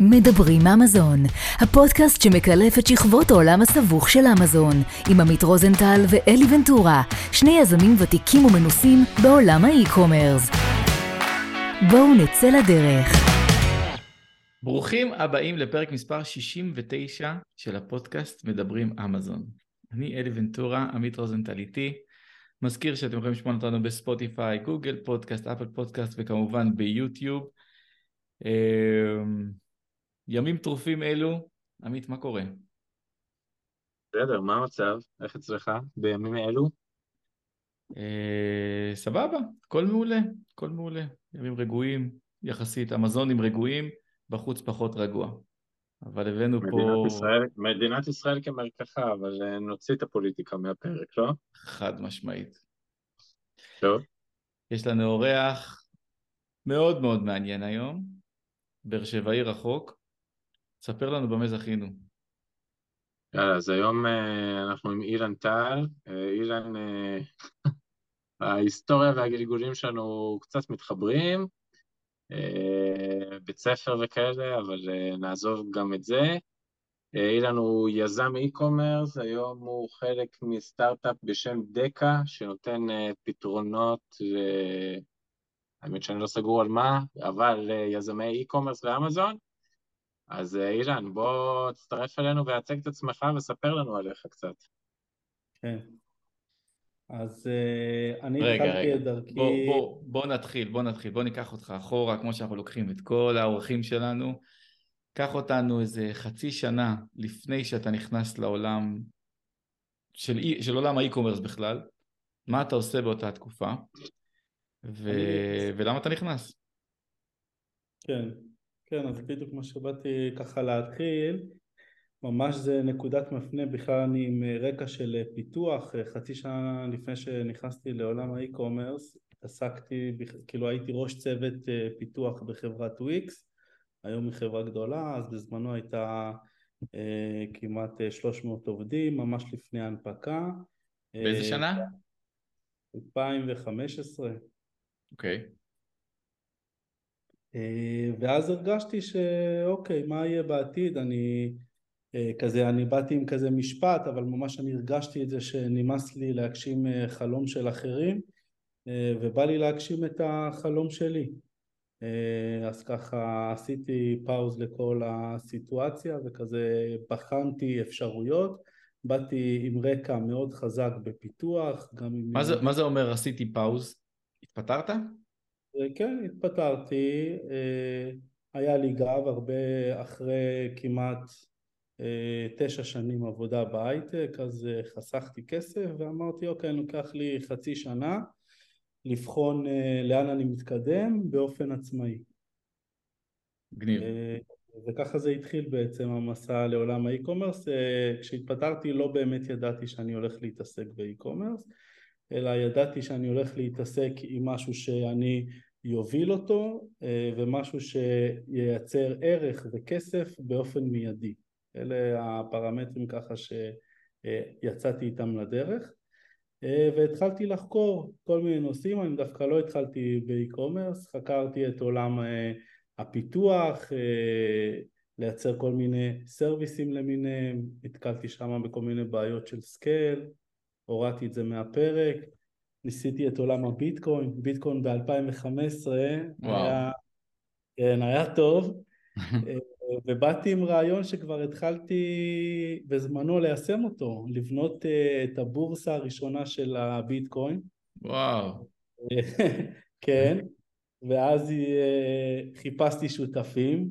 מדברים אמזון, הפודקאסט שמקלף את שכבות העולם הסבוך של אמזון, עם עמית רוזנטל ואלי ונטורה, שני יזמים ותיקים ומנוסים בעולם ה-e-commerce. בואו נצא לדרך. ברוכים הבאים לפרק מספר 69 של הפודקאסט מדברים אמזון. אני אלי ונטורה, עמית רוזנטל איתי. מזכיר שאתם יכולים לשמוע אותנו בספוטיפיי, גוגל פודקאסט, אפל פודקאסט וכמובן ביוטיוב. ימים טרופים אלו, עמית, מה קורה? בסדר, מה המצב? איך אצלך בימים אלו? אה, סבבה, הכל מעולה, הכל מעולה. ימים רגועים, יחסית, המזונים רגועים, בחוץ פחות רגוע. אבל הבאנו מדינת פה... ישראל, מדינת ישראל כמרקחה, אבל אה, נוציא את הפוליטיקה מהפרק, לא? חד משמעית. טוב. יש לנו אורח מאוד מאוד מעניין היום, באר שבעי רחוק. ספר לנו במה זכינו. יאללה, אז היום אה, אנחנו עם אילן טל. אה, אילן, אה, ההיסטוריה והגלגולים שלנו קצת מתחברים, בית ספר וכאלה, אבל נעזוב גם את זה. אילן הוא יזם e-commerce, היום הוא חלק מסטארט-אפ בשם דקה, שנותן פתרונות, האמת שאני לא סגור על מה, אבל יזמי e-commerce ואמזון. אז אה, אילן, בוא תצטרף אלינו והצג את עצמך וספר לנו עליך קצת. כן. אז אה, אני רגע, התחלתי רגע, את דרכי... בוא, בוא, בוא נתחיל, בוא נתחיל, בוא ניקח אותך אחורה, כמו שאנחנו לוקחים את כל האורחים שלנו. קח אותנו איזה חצי שנה לפני שאתה נכנס לעולם של, אי- של עולם ה-e-commerce בכלל, מה אתה עושה באותה תקופה, ו... אני- ולמה אתה נכנס? כן, כן, אז בדיוק מה שבאתי ככה להתחיל, ממש זה נקודת מפנה, בכלל אני עם רקע של פיתוח, חצי שנה לפני שנכנסתי לעולם ה-e-commerce, התעסקתי, בכ- כאילו הייתי ראש צוות אה, פיתוח בחברת וויקס, היום היא חברה גדולה, אז בזמנו הייתה אה, כמעט אה, 300 עובדים, ממש לפני ההנפקה. באיזה אה, שנה? 2015. אוקיי. אה, ואז הרגשתי שאוקיי, מה יהיה בעתיד? אני אה, כזה, אני באתי עם כזה משפט, אבל ממש אני הרגשתי את זה שנמאס לי להגשים אה, חלום של אחרים, אה, ובא לי להגשים את החלום שלי. אה, אז ככה עשיתי פאוז לכל הסיטואציה וכזה בחנתי אפשרויות, באתי עם רקע מאוד חזק בפיתוח, גם עם... מה זה, מה זה אומר עשיתי פאוז? התפטרת? כן, התפטרתי, אה, היה לי גב הרבה אחרי כמעט אה, תשע שנים עבודה בהייטק, אז אה, חסכתי כסף ואמרתי אוקיי, לוקח לי חצי שנה לבחון אה, לאן אני מתקדם באופן עצמאי. מגניב. אה, וככה זה התחיל בעצם המסע לעולם האי-קומרס. אה, כשהתפטרתי לא באמת ידעתי שאני הולך להתעסק באי-קומרס, אלא ידעתי שאני הולך להתעסק עם משהו שאני יוביל אותו אה, ומשהו שייצר ערך וכסף באופן מיידי. אלה הפרמטרים ככה שיצאתי איתם לדרך. אה, והתחלתי לחקור כל מיני נושאים, אני דווקא לא התחלתי ב-e-commerce, חקרתי את עולם אה, הפיתוח, לייצר כל מיני סרוויסים למיניהם, נתקלתי שם בכל מיני בעיות של scale, הורדתי את זה מהפרק, ניסיתי את עולם הביטקוין, ביטקוין ב-2015 וואו. היה, כן, היה טוב, אה, ובאתי עם רעיון שכבר התחלתי בזמנו ליישם אותו, לבנות אה, את הבורסה הראשונה של הביטקוין, וואו. כן, ואז אה, חיפשתי שותפים,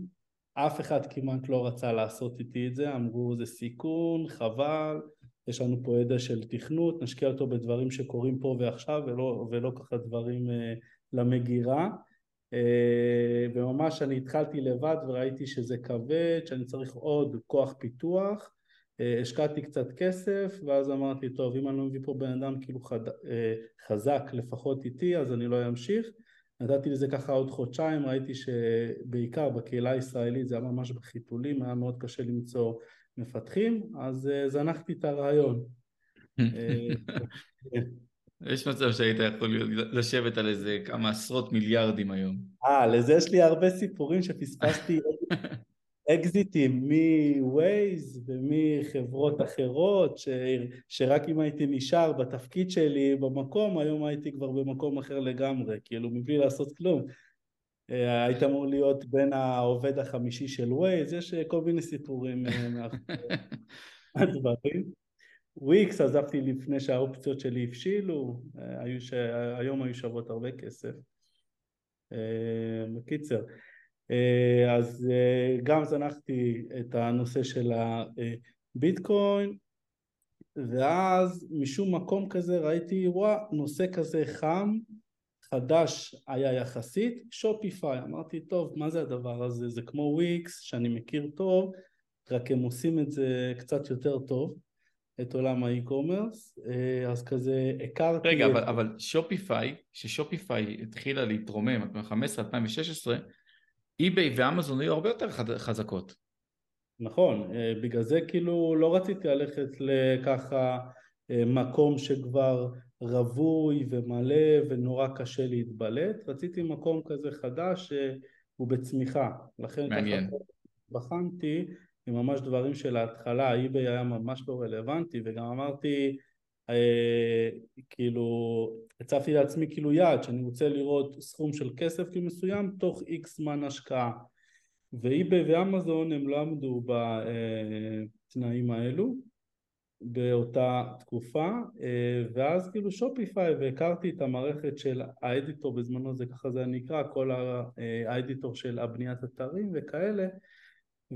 אף אחד כמעט לא רצה לעשות איתי את זה, אמרו זה סיכון, חבל, יש לנו פה ידע של תכנות, נשקיע אותו בדברים שקורים פה ועכשיו ולא, ולא ככה דברים אה, למגירה. אה, וממש אני התחלתי לבד וראיתי שזה כבד, שאני צריך עוד כוח פיתוח, אה, השקעתי קצת כסף ואז אמרתי טוב אם אני לא מביא פה בן אדם כאילו חד, חזק לפחות איתי אז אני לא אמשיך נתתי לזה ככה עוד חודשיים, ראיתי שבעיקר בקהילה הישראלית זה היה ממש בחיתולים, היה מאוד קשה למצוא מפתחים, אז אה, זנחתי את הרעיון. אה, יש מצב שהיית יכול להיות- לשבת על איזה כמה עשרות מיליארדים היום. אה, לזה יש לי הרבה סיפורים שפספסתי אקזיטים מ-Waze ומחברות אחרות ש... שרק אם הייתי נשאר בתפקיד שלי במקום היום הייתי כבר במקום אחר לגמרי כאילו מבלי לעשות כלום היית אמור להיות בין העובד החמישי של Waze יש כל מיני סיפורים מהדברים. וויקס עזבתי לפני שהאופציות שלי הבשילו היו ש... היום היו שוות הרבה כסף. בקיצר אה, אז אה, גם זנחתי את הנושא של הביטקוין ואז משום מקום כזה ראיתי וואה נושא כזה חם חדש היה יחסית שופיפיי אמרתי טוב מה זה הדבר הזה? זה כמו וויקס שאני מכיר טוב רק הם עושים את זה קצת יותר טוב את עולם האי-קומרס אה, אז כזה הכרתי רגע אבל, אבל שופיפיי ששופיפיי התחילה להתרומם ב-2015-2016 אי-ביי ואמזון היו הרבה יותר חזקות. נכון, אה, בגלל זה כאילו לא רציתי ללכת לככה אה, מקום שכבר רווי ומלא ונורא קשה להתבלט, רציתי מקום כזה חדש שהוא בצמיחה. לכן מעניין. ככה בחנתי עם ממש דברים של ההתחלה, האי-ביי היה ממש לא רלוונטי וגם אמרתי אה, כאילו הצבתי לעצמי כאילו יעד שאני רוצה לראות סכום של כסף מסוים תוך איקס זמן השקעה ואיביי ואמזון הם לא עמדו בתנאים האלו באותה תקופה אה, ואז כאילו שופיפיי והכרתי את המערכת של האדיטור בזמנו זה ככה זה נקרא כל האדיטור של הבניית אתרים וכאלה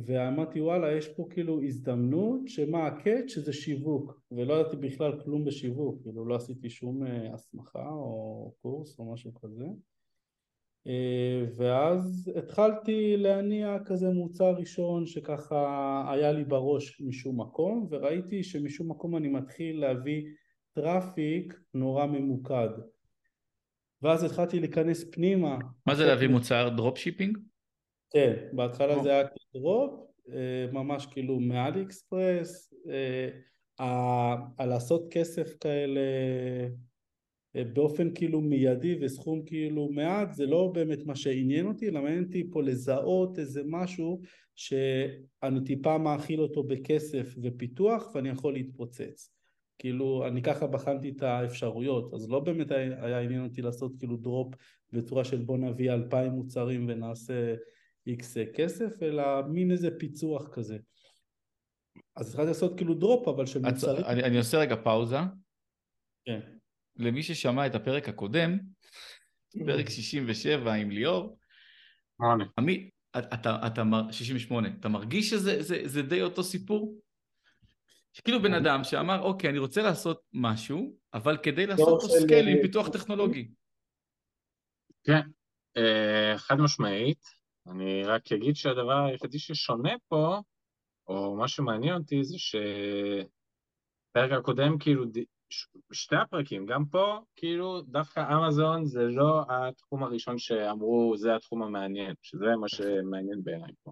ואמרתי וואלה יש פה כאילו הזדמנות שמה הקאץ' שזה שיווק ולא ידעתי בכלל כלום בשיווק כאילו לא עשיתי שום אה, הסמכה או קורס או משהו כזה. אה, ואז התחלתי להניע כזה מוצר ראשון שככה היה לי בראש משום מקום וראיתי שמשום מקום אני מתחיל להביא traffic נורא ממוקד. ואז התחלתי להיכנס פנימה. מה זה להביא מוצר? drop shipping? כן, בהתחלה זה היה drop, אה, ממש כאילו מ-AliExpress, אה, לעשות כסף כאלה אה, באופן כאילו מיידי וסכום כאילו מעט זה לא באמת מה שעניין אותי, אלא מעניין אותי פה לזהות איזה משהו שאני טיפה מאכיל אותו בכסף ופיתוח ואני יכול להתפוצץ. כאילו אני ככה בחנתי את האפשרויות אז לא באמת היה, עניין אותי לעשות כאילו drop בצורה של בוא נביא אלפיים מוצרים ונעשה X כסף, אלא מין איזה פיצוח כזה. אז התחלתי לעשות כאילו drop, אבל שמוצרים... אני, אני עושה רגע פאוזה. כן. למי ששמע את הפרק הקודם, פרק 67 עם ליאור, עמית, אתה, אתה, 68, אתה מרגיש שזה זה, זה די אותו סיפור? שכאילו בן אדם שאמר, אוקיי, אני רוצה לעשות משהו, אבל כדי לעשות פה scale עם פיתוח טכנולוגי. כן, אה, חד משמעית. אני רק אגיד שהדבר היחידי ששונה פה, או מה שמעניין אותי זה שפרק הקודם כאילו, שתי הפרקים, גם פה כאילו דווקא אמזון זה לא התחום הראשון שאמרו זה התחום המעניין, שזה מה שמעניין בעיניי פה.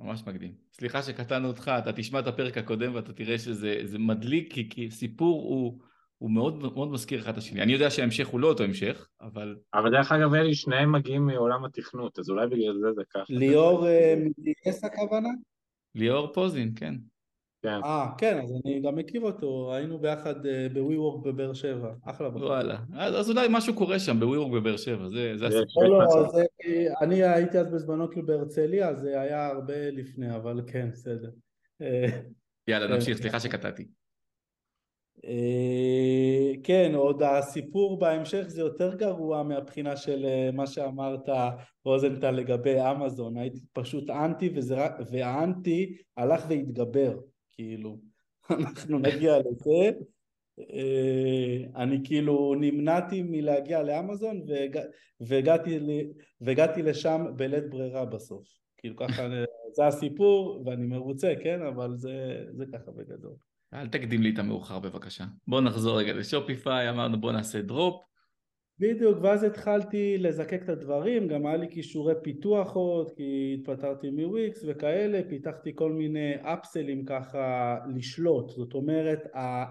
ממש מקדים. סליחה שקטענו אותך, אתה תשמע את הפרק הקודם ואתה תראה שזה מדליק, כי, כי סיפור הוא... הוא מאוד מאוד מזכיר אחד את השני. אני יודע שההמשך הוא לא אותו המשך, אבל... אבל דרך אגב, אלי, שניהם מגיעים מעולם התכנות, אז אולי בגלל זה זה ככה. ליאור אה, מ-DS הכוונה? ליאור פוזין, כן. כן. אה, כן, אז אני גם מכיר אותו, היינו ביחד אה, בווי וורק בבאר שבע, אחלה בחור. וואלה, אז, אז אולי משהו קורה שם בווי וורק בבאר שבע, זה, זה הסיפור. לא, לא, זה, אני הייתי אז בזמנו כאילו בהרצליה, זה היה הרבה לפני, אבל כן, בסדר. יאללה, נמשיך, סליחה שקטעתי. אה, כן, עוד הסיפור בהמשך זה יותר גרוע מהבחינה של אה, מה שאמרת רוזנטל לגבי אמזון, הייתי פשוט אנטי וזה, והאנטי הלך והתגבר, כאילו, אנחנו נגיע לזה, אה, אני כאילו נמנעתי מלהגיע לאמזון והג... והגעתי, והגעתי לשם בלית ברירה בסוף, כאילו ככה זה הסיפור ואני מרוצה, כן, אבל זה, זה ככה בגדול. אל תקדים לי את המאוחר בבקשה. בוא נחזור רגע לשופיפיי, אמרנו בוא נעשה דרופ. בדיוק, ואז התחלתי לזקק את הדברים, גם היה לי כישורי פיתוח עוד, כי התפטרתי מוויקס וכאלה, פיתחתי כל מיני upsell ים ככה לשלוט, זאת אומרת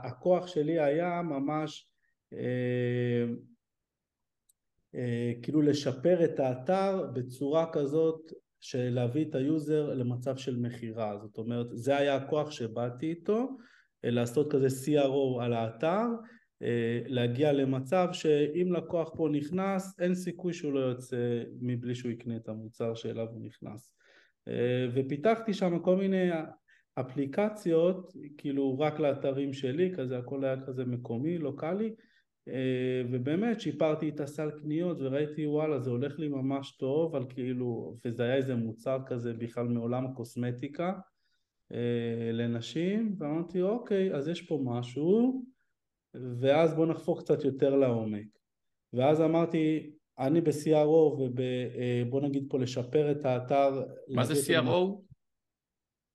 הכוח שלי היה ממש אה, אה, כאילו לשפר את האתר בצורה כזאת של להביא את ה-user למצב של מכירה, זאת אומרת זה היה הכוח שבאתי איתו, לעשות כזה CRO על האתר, להגיע למצב שאם לקוח פה נכנס אין סיכוי שהוא לא יוצא מבלי שהוא יקנה את המוצר שאליו הוא נכנס. ופיתחתי שם כל מיני אפליקציות כאילו רק לאתרים שלי, כזה הכל היה כזה מקומי, לוקאלי. אה, ובאמת שיפרתי את הסל קניות וראיתי וואלה זה הולך לי ממש טוב על כאילו וזה היה איזה מוצר כזה בכלל מעולם הקוסמטיקה אה, לנשים ואמרתי אוקיי אז יש פה משהו ואז בוא נחפוך קצת יותר לעומק ואז אמרתי אני ב-CRO ובוא אה, נגיד פה לשפר את האתר מה זה CRO?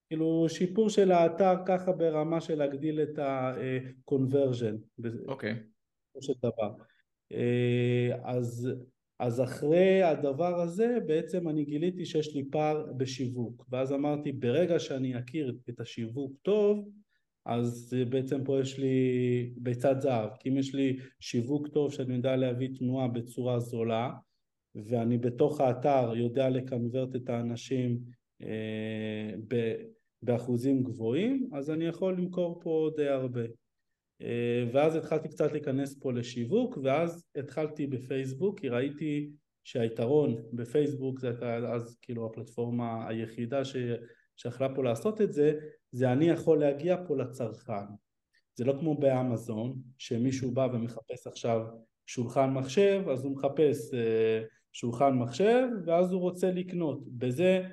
כאילו שיפור של האתר ככה ברמה של להגדיל את ה-conversion. אוקיי. בסופו של דבר. אה, אז, אז אחרי הדבר הזה בעצם אני גיליתי שיש לי פער בשיווק ואז אמרתי ברגע שאני אכיר את השיווק טוב אז בעצם פה יש לי ביצת זהב כי אם יש לי שיווק טוב שאני יודע להביא תנועה בצורה זולה ואני בתוך האתר יודע לקנברט את האנשים אה, באחוזים גבוהים, אז אני יכול למכור פה די הרבה. אה, ואז התחלתי קצת להיכנס פה לשיווק, ואז התחלתי בפייסבוק, כי ראיתי שהיתרון בפייסבוק, זה הייתה אז כאילו הפלטפורמה היחידה ש... שיכלה פה לעשות את זה, זה אני יכול להגיע פה לצרכן. זה לא כמו באמזון, שמישהו בא ומחפש עכשיו שולחן מחשב, אז הוא מחפש אה, שולחן מחשב, ואז הוא רוצה לקנות. בזה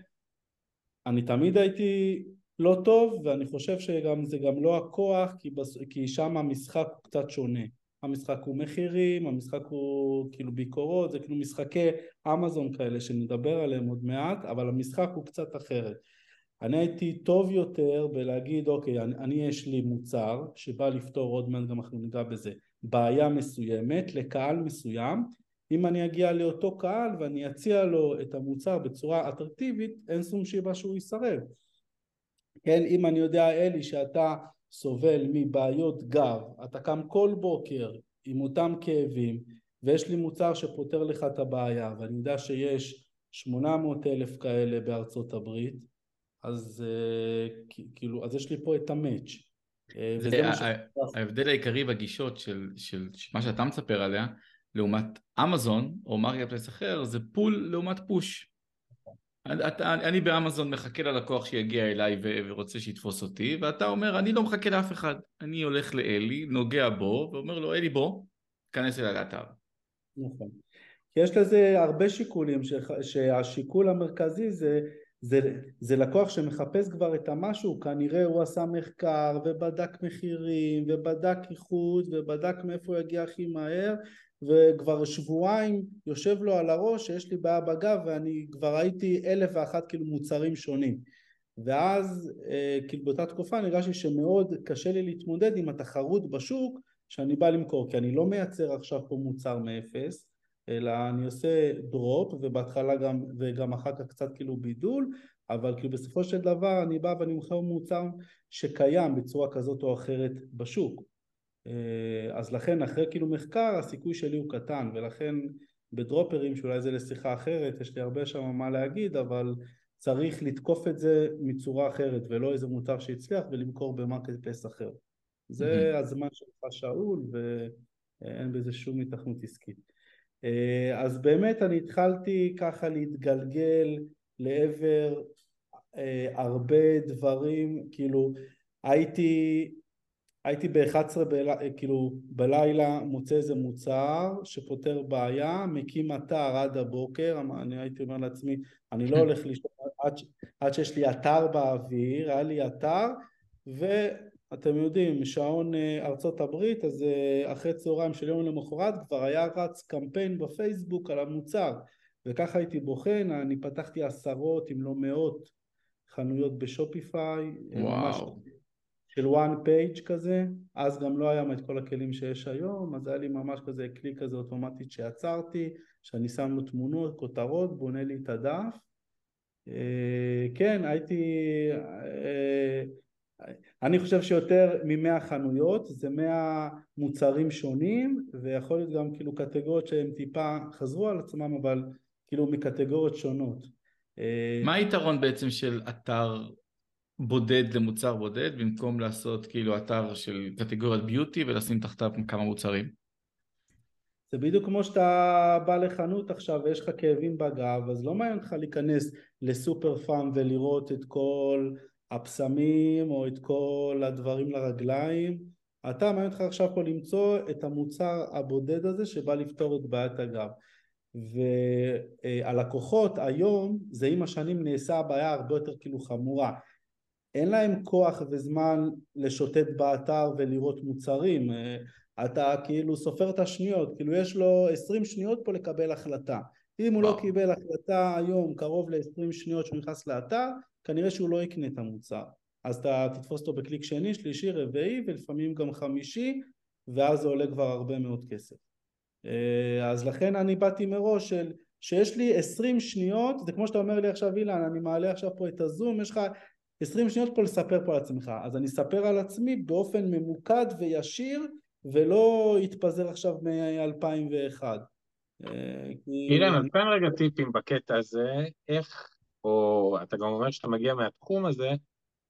אני תמיד הייתי לא טוב ואני חושב שגם זה גם לא הכוח כי, בס... כי שם המשחק הוא קצת שונה המשחק הוא מחירים, המשחק הוא כאילו ביקורות, זה כאילו משחקי אמזון כאלה שנדבר עליהם עוד מעט, אבל המשחק הוא קצת אחרת. אני הייתי טוב יותר בלהגיד אוקיי, אני, אני יש לי מוצר שבא לפתור עוד מעט גם אנחנו ניגע בזה, בעיה מסוימת לקהל מסוים, אם אני אגיע לאותו קהל ואני אציע לו את המוצר בצורה אטרקטיבית, אין שום שיבה שהוא יסרב. כן, אם אני יודע אלי שאתה סובל מבעיות גב, אתה קם כל בוקר עם אותם כאבים ויש לי מוצר שפותר לך את הבעיה ואני יודע שיש 800 אלף כאלה בארצות הברית אז אה, כאילו אז יש לי פה את ה-match אה, ההבדל העיקרי בגישות של, של, של מה שאתה מספר עליה לעומת אמזון או marketplace אחר זה pull לעומת push אתה, אני באמזון מחכה ללקוח שיגיע אליי ו- ורוצה שיתפוס אותי, ואתה אומר, אני לא מחכה לאף אחד. אני הולך לאלי, נוגע בו, ואומר לו, אלי בוא, כנס אליי לאתר. נכון. יש לזה הרבה שיקולים, ש- שהשיקול המרכזי זה, זה, זה לקוח שמחפש כבר את המשהו, כנראה הוא עשה מחקר ובדק מחירים ובדק איכות ובדק מאיפה הוא יגיע הכי מהר וכבר שבועיים יושב לו על הראש שיש לי בעיה בגב ואני כבר ראיתי אלף ואחת כאילו מוצרים שונים. ואז אה, כאילו באותה תקופה נראה שמאוד קשה לי להתמודד עם התחרות בשוק שאני בא למכור כי אני לא מייצר עכשיו פה מוצר מאפס אלא אני עושה דרופ ובהתחלה גם וגם אחר כך קצת כאילו בידול אבל כאילו בסופו של דבר אני בא ואני מוכר מוצר שקיים בצורה כזאת או אחרת בשוק. אה, אז לכן אחרי כאילו מחקר הסיכוי שלי הוא קטן ולכן בדרופרים שאולי זה לשיחה אחרת יש לי הרבה שם מה להגיד אבל צריך לתקוף את זה מצורה אחרת ולא איזה מוצר שהצליח ולמכור ב-marketplace אחר. זה mm-hmm. הזמן שלך שאול ואין בזה שום היתכנות עסקית אז באמת אני התחלתי ככה להתגלגל לעבר אה, הרבה דברים כאילו הייתי הייתי ב-11 בל... כאילו בלילה מוצא איזה מוצר שפותר בעיה, מקים אתר עד הבוקר, אני הייתי אומר לעצמי, אני לא הולך לישון עד, עד שיש לי אתר באוויר, היה לי אתר, ואתם יודעים, שעון אה, ארצות הברית, אז אה, אחרי צהריים של יום למחרת כבר היה רץ קמפיין בפייסבוק על המוצר, וככה הייתי בוחן, אני פתחתי עשרות אם לא מאות חנויות בשופיפיי, וואו. ממש של one page כזה, אז גם לא היה את כל הכלים שיש היום, אז היה לי ממש כזה כלי כזה אוטומטית שעצרתי, שאני שם לו תמונות, כותרות, בונה לי את הדף. אה, כן, הייתי... אה, אני חושב שיותר ממאה חנויות, זה מאה מוצרים שונים, ויכול להיות גם כאילו קטגוריות שהן טיפה חזרו על עצמם, אבל כאילו מקטגוריות שונות. מה היתרון בעצם של אתר בודד למוצר בודד, במקום לעשות כאילו אתר של קטגוריית ביוטי ולשים תחתיו כמה מוצרים? זה בדיוק כמו שאתה בא לחנות עכשיו ויש לך כאבים בגב, אז לא מעניין אותך להיכנס לסופר פארם ולראות את כל הבשמים או את כל הדברים לרגליים. אתה מעניין אותך עכשיו פה למצוא את המוצר הבודד הזה שבא לפתור את בעיית הגב. והלקוחות היום זה עם השנים נעשה הבעיה הרבה יותר כאילו חמורה אין להם כוח וזמן לשוטט באתר ולראות מוצרים אתה כאילו סופר את השניות כאילו יש לו עשרים שניות פה לקבל החלטה אם הוא לא קיבל החלטה היום קרוב ל-20 שניות שהוא נכנס לאתר כנראה שהוא לא יקנה את המוצר. אז אתה תתפוס אותו בקליק שני, שלישי, רביעי ולפעמים גם חמישי ואז זה עולה כבר הרבה מאוד כסף. אה, אז לכן אני באתי מראש של שיש לי 20 שניות, זה כמו שאתה אומר לי עכשיו אילן, אני מעלה עכשיו פה את הזום, יש לך 20 שניות פה לספר פה על עצמך, אז אני אספר על עצמי באופן ממוקד וישיר ולא יתפזר עכשיו מ-2001. אה, אילן, תן רגע טיפים בקטע הזה, איך, או אתה גם אומר שאתה מגיע מהתחום הזה,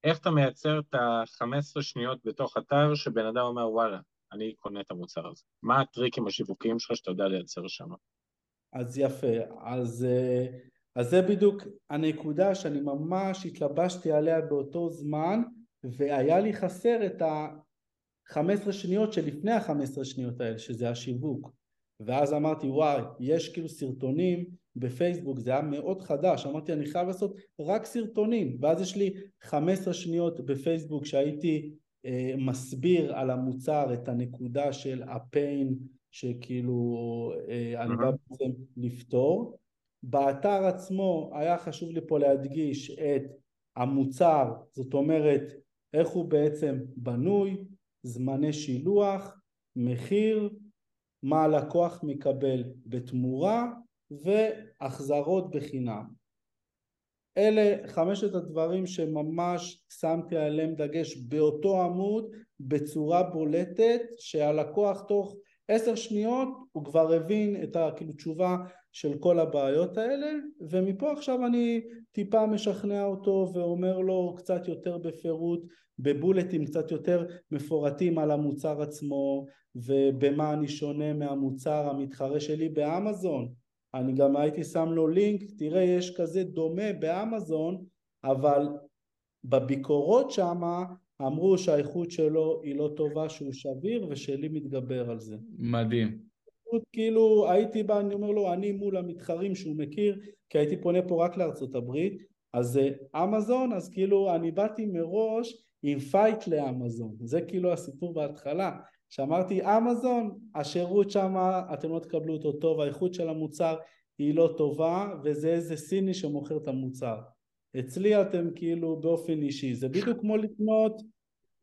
איך אתה מייצר את ה-15 שניות בתוך אתר שבן אדם אומר וואלה, אני קונה את המוצר הזה. מה הטריקים השיווקיים שלך שאתה יודע לייצר שם? אז יפה, אז, אה, אז זה בדיוק הנקודה שאני ממש התלבשתי עליה באותו זמן והיה לי חסר את ה-15 שניות שלפני ה-15 שניות האלה, שזה השיווק. ואז אמרתי וואי, יש כאילו סרטונים בפייסבוק, זה היה מאוד חדש, אמרתי אני חייב לעשות רק סרטונים, ואז יש לי 15 שניות בפייסבוק שהייתי אה, מסביר על המוצר את הנקודה של הפיין שכאילו אה, אני בא בעצם לפתור. באתר עצמו היה חשוב לי פה להדגיש את המוצר, זאת אומרת איך הוא בעצם בנוי, זמני שילוח, מחיר, מה הלקוח מקבל בתמורה והחזרות בחינם. אלה חמשת הדברים שממש שמתי עליהם דגש באותו עמוד בצורה בולטת שהלקוח תוך עשר שניות הוא כבר הבין את התשובה של כל הבעיות האלה ומפה עכשיו אני טיפה משכנע אותו ואומר לו קצת יותר בפירוט בבולטים קצת יותר מפורטים על המוצר עצמו ובמה אני שונה מהמוצר המתחרה שלי באמזון אני גם הייתי שם לו לינק, תראה יש כזה דומה באמזון, אבל בביקורות שמה אמרו שהאיכות שלו היא לא טובה, שהוא שביר ושלי מתגבר על זה. מדהים. כאילו הייתי בא, אני אומר לו, אני מול המתחרים שהוא מכיר, כי הייתי פונה פה רק לארצות הברית, אז זה אמזון, אז כאילו אני באתי מראש עם fight לאמזון, זה כאילו הסיפור בהתחלה, שאמרתי אמזון השירות שם אתם לא תקבלו אותו טוב האיכות של המוצר היא לא טובה וזה איזה סיני שמוכר את המוצר אצלי אתם כאילו באופן אישי זה בדיוק כמו לקנות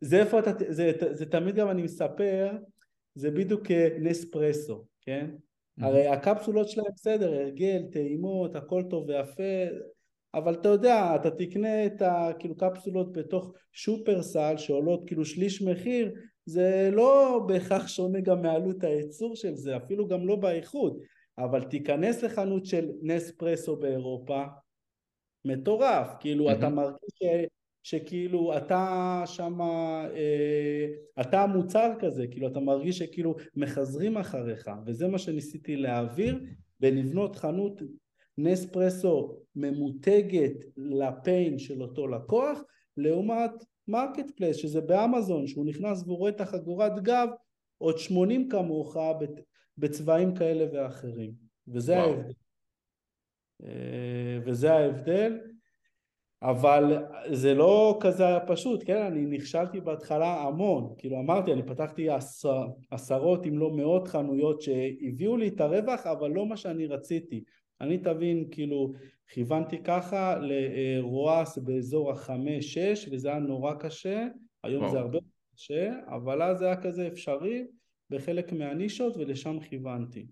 זה איפה אתה זה, זה, זה תמיד גם אני מספר זה בדיוק נספרסו כן mm-hmm. הרי הקפסולות שלהם בסדר הרגל טעימות הכל טוב ויפה אבל אתה יודע אתה תקנה את הכאילו קפסולות בתוך שופרסל שעולות כאילו שליש מחיר זה לא בהכרח שונה גם מעלות הייצור של זה, אפילו גם לא באיכות, אבל תיכנס לחנות של נספרסו באירופה, מטורף, כאילו mm-hmm. אתה מרגיש ש, שכאילו אתה שם, אה, אתה המוצר כזה, כאילו אתה מרגיש שכאילו מחזרים אחריך, וזה מה שניסיתי להעביר, ולבנות חנות נספרסו ממותגת ל-pain של אותו לקוח, לעומת marketplace שזה באמזון שהוא נכנס והוא רואה את החגורת גב עוד 80 כמוך בצבעים כאלה ואחרים וזה וואו. ההבדל אה, וזה ההבדל אבל זה לא כזה היה פשוט, כן? אני נכשלתי בהתחלה המון, כאילו אמרתי, אני פתחתי עשר, עשרות אם לא מאות חנויות שהביאו לי את הרווח, אבל לא מה שאני רציתי. אני תבין, כאילו, כיוונתי ככה לרועס באזור החמש-שש וזה היה נורא קשה, היום וואו. זה הרבה קשה, אבל אז זה היה כזה אפשרי בחלק מהנישות ולשם כיוונתי.